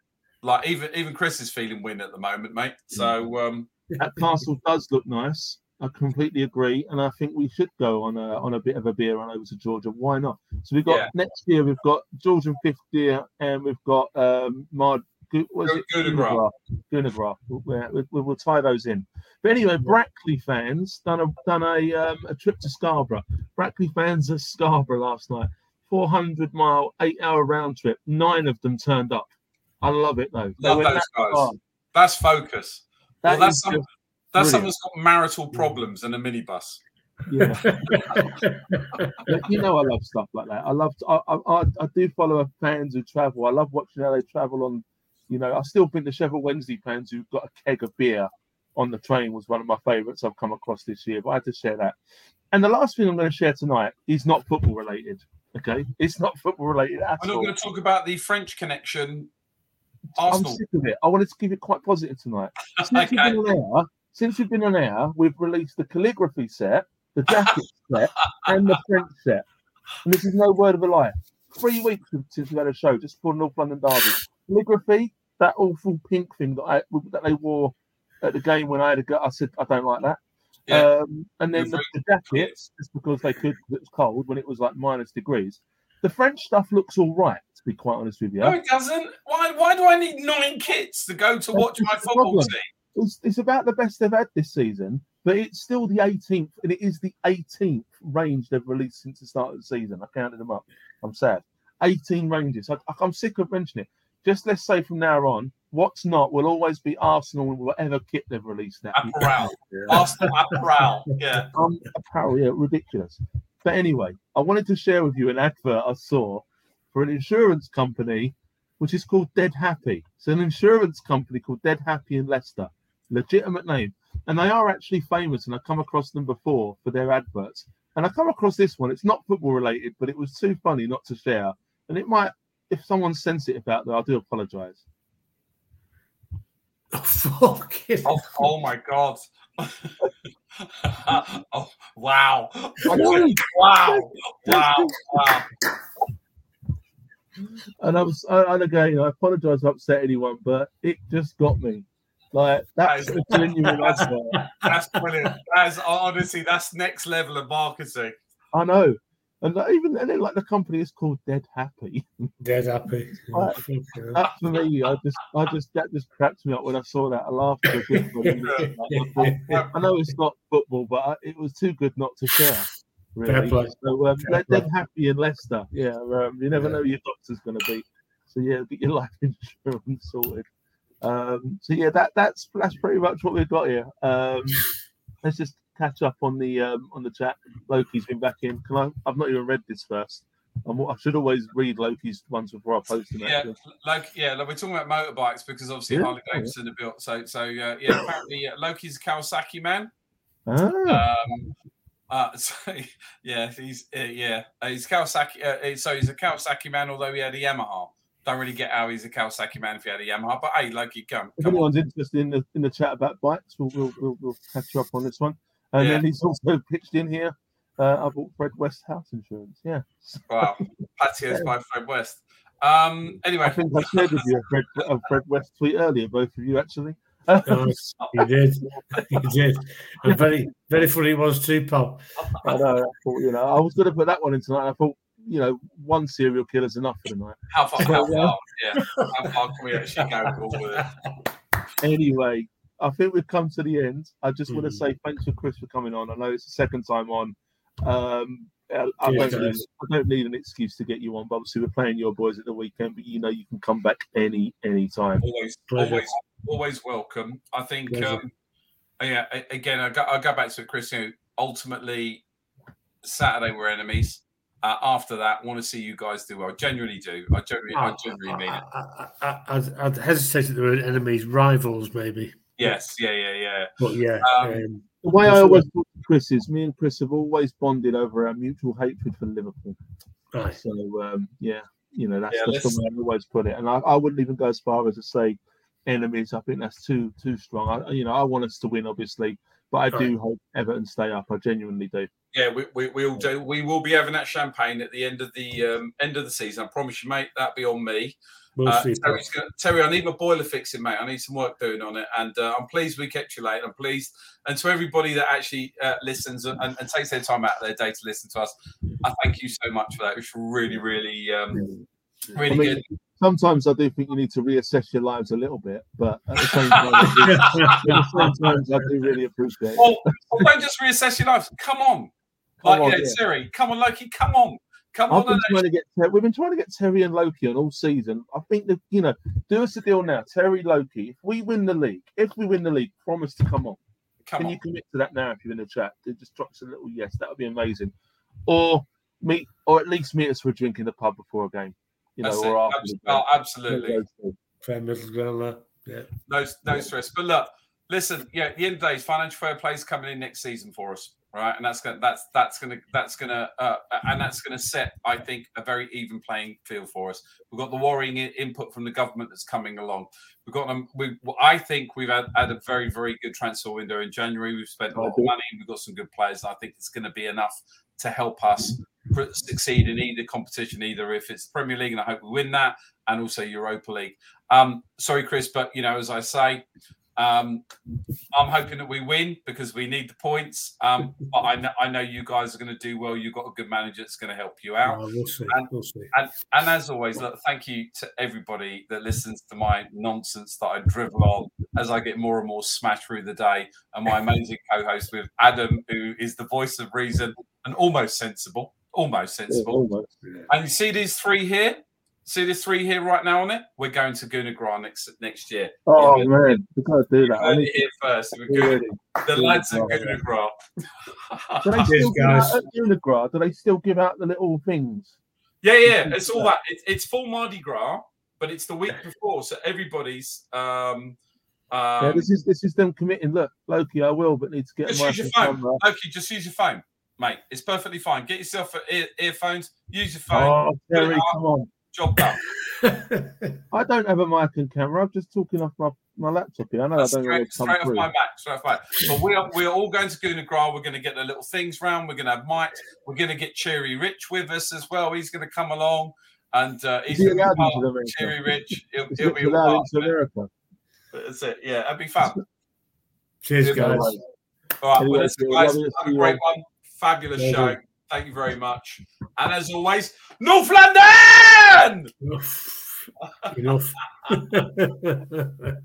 Like even even Chris is feeling win at the moment, mate. So um, That castle does look nice. I completely agree, and I think we should go on a on a bit of a beer run over to Georgia. Why not? So we've got Yeah. next year we've got Georgian fifth year, and we've got um, Mard Gu- was it Gunagraph. Gunagraph. We'll, we'll, we'll tie those in. But anyway, Brackley fans done a done a um, a trip to Scarborough. Brackley fans at Scarborough last night. 400 mile, eight hour round trip. Nine of them turned up. I love it though. Love those that guys. far. That's focus. That well, that's some, just that's brilliant. someone's got marital problems and a minibus. Yeah. You know, I love stuff like that. I love. I, I, I do follow fans who travel. I love watching how they travel on. You know, I still think the Sheffield Wednesday fans who got a keg of beer on the train was one of my favourites I've come across this year. But I had to share that. And the last thing I'm going to share tonight is not football related. Okay, it's not football related at not all. going to talk about the French connection. I'm Arsenal. sick of it. I wanted to keep it quite positive tonight. Okay. Been on air, since we've been on air, we've released the calligraphy set, the jacket set, and the French set. And this is no word of a lie. Three weeks since we've had a show, just for North London Derby. Calligraphy, that awful pink thing that I that they wore at the game when I had a go. I said I don't like that. Yeah. Um, and then the, the jackets, just because they could, it was cold when it was like minus degrees. The French stuff looks all right, to be quite honest with you. No, it doesn't. Why? Why do I need nine kits to go to watch my football problem. team? It's, it's about the best they've had this season, but it's still the 18th, and it is the 18th range they've released since the start of the season. I counted them up. I'm sad. 18 ranges. I, I'm sick of mentioning it. Just let's say from now on, what's not will always be Arsenal and whatever kit they've released now. Apparel. Arsenal apparel. Yeah. Um, apparel, yeah, ridiculous. But anyway, I wanted to share with you an advert I saw for an insurance company, which is called Dead Happy. It's an insurance company called Dead Happy in Leicester, legitimate name, and they are actually famous. And I've come across them before for their adverts, and I come across this one. It's not football related, but it was too funny not to share, and it might. If someone's sensitive out there, I do apologise. Fuck it. Oh, oh my god. oh wow. I. Wow. Wow. Wow. And I was, I- and again, I apologise if I upset anyone, but it just got me. Like that's That is- a genuine advert. That's brilliant. That's honestly that's next level of marketing. I know. And like, even and then, like the company is called Dead Happy. Dead happy. Right. That for me, I just, I just, that just cracked me up when I saw that. I laughed for a bit. but I know it's not football, but I, it was too good not to share. Fair Really. play. So um, Dead, Dead Happy in Leicester. Yeah, um, you never Yeah. know who your doctor's going to be. So yeah, get your life insurance sorted. Um, so yeah, that that's that's pretty much what we've got here. Um, let's just catch up on the um, on the chat. Loki's been back in. Can I? I've not even read this first. I'm, I should always read Loki's ones before I post them. Yeah, actually. like yeah, like we're talking about motorbikes because obviously Yeah. Harley Davidson are built. So so uh, yeah, apparently uh, Loki's a Kawasaki man. Ah, Um, uh, so yeah, he's uh, yeah, uh, he's Kawasaki. Uh, so he's a Kawasaki man, although he had a Yamaha. Don't really get how he's a Kawasaki man if he had a Yamaha. But hey, Loki, come, if come on. anyone's interested in the in the chat about bikes, we'll we'll, we'll, we'll catch you up on this one. And Yeah. then he's also pitched in here. Uh, I bought Fred West house insurance. Yeah, Wow, patios by Fred West. Um, I anyway, think I shared with you a Fred, a Fred West tweet earlier, both of you actually. Nice. You did. He did. And very, very funny it was too, pal. I know. I thought, you know, I was going to put that one in tonight. I thought, you know, one serial killer is enough for the night. how far? How far? Yeah, how far can we actually go with it? Anyway, I think we've come to the end. I just want to say thanks for Chris for coming on. I know it's the second time on. Um, I, I Yeah, don't need. I don't need an excuse to get you on. But obviously, we're playing your boys at the weekend, but you know you can come back any any time. always, Pleasure. always, always welcome. I think, um, yeah, again, I go, I go back to Chris. You know, ultimately, Saturday we're enemies. Uh, after that, want to see you guys do well. Genuinely do. I genuinely, I genuinely mean it. I, I, I, I'd, I'd hesitate that they were enemies, rivals, maybe. Yes, yeah, yeah, yeah. But yeah, Um, um, The way I always talk to Chris is, me and Chris have always bonded over our mutual hatred for Liverpool. right. So um, yeah, you know that's, Yeah, that's the way I always put it. And I, I wouldn't even go as far as to say enemies. I think that's too too strong. I, you know, I want us to win, obviously, but I do hope Everton stay up. I genuinely do. Yeah, we, we, we all do. We will be having that champagne at the end of the um, end of the season. I promise you, mate. That'll be on me. We'll Uh, see. Terry's gonna, Terry, I need my boiler fixing, mate. I need some work doing on it, and uh, I'm pleased we kept you late. I'm pleased, and to everybody that actually uh, listens and, and, and takes their time out of their day to listen to us, I thank you so much for that. It was really, really, um, I really mean, good. Sometimes I do think you need to reassess your lives a little bit, but at the same time, I do, at the same times, I do really appreciate it. Well, well, don't just reassess your life. Come on. Come Like, on, yeah, yeah. Siri, come on, Loki, come on. Come I've on. been trying to get Ter- we've been trying to get Terry and Loki on all season. I think that you know, do us a deal now, Terry Loki. If we win the league, if we win the league, promise to come on. Come Can on. you commit to that now if you're in the chat? It just drops a little yes. That would be amazing. Or meet, or at least meet us for a drink in the pub before a game. You know, That's or it. after Abs- the game. oh, absolutely. Fair middle ground there. Yeah. No, no stress. But look, listen. Yeah, at the end of the day, financial fair play is coming in next season for us, right? And that's gonna that's that's gonna that's gonna uh, and that's gonna set, I think, a very even playing field for us. We've got the worrying input from the government that's coming along. We've got them. We, I think we've had, had a very very good transfer window in January. We've spent a lot of money. We've got some good players. And I think it's going to be enough to help us pr- succeed in either competition, either if it's Premier League, and I hope we win that, and also Europa League. Um, sorry, Chris, but you know, as I say, um, I'm hoping that we win because we need the points. Um, but I know, I know you guys are going to do well. You've got a good manager that's going to help you out. We'll see. And- We'll see. And, and as always, look, thank you to everybody that listens to my nonsense that I drivel on as I get more and more smashed through the day. And my amazing co-host with Adam, who is the voice of reason and almost sensible, almost sensible. Almost. And you see these three here? See these three here right now on it? We're going to Gunagra next next year. Oh Yeah, man, we gotta do that. I need it here first. We're good. really. The lads at Gunagra. Gunagra. Do they Cheers, still give guys. out at Unigra? Do they still give out the little things? Yeah, yeah, it's all that. It, it's full Mardi Gras, but it's the week before, so everybody's. Um, yeah, um, this is this is them committing. Look, Loki, I will, but need to get a just use your phone. camera. Okay, just use your phone, mate. It's perfectly fine. Get yourself ear, earphones. Use your phone. Oh, Terry, come on. Job done. I don't have a mic and camera. I'm just talking off my, my laptop here. I know That's I don't straight, what's come straight off through. my back. Straight off my back. But we are we are all going to Gunagra. We're going to get the little things round. We're going to have mics. We're going to get Cherry Rich with us as well. He's going to come along, and uh, he's going to be part into of America? Cherry Rich. He'll, Is he'll it be all allowed part into of it. America? That's it. Yeah, that'd be fun. Cheers, guys. All right, Anyway, well, listen, guys, have a great one. Fabulous Well show. done. Thank you very much. And as always, North London! Enough. Enough.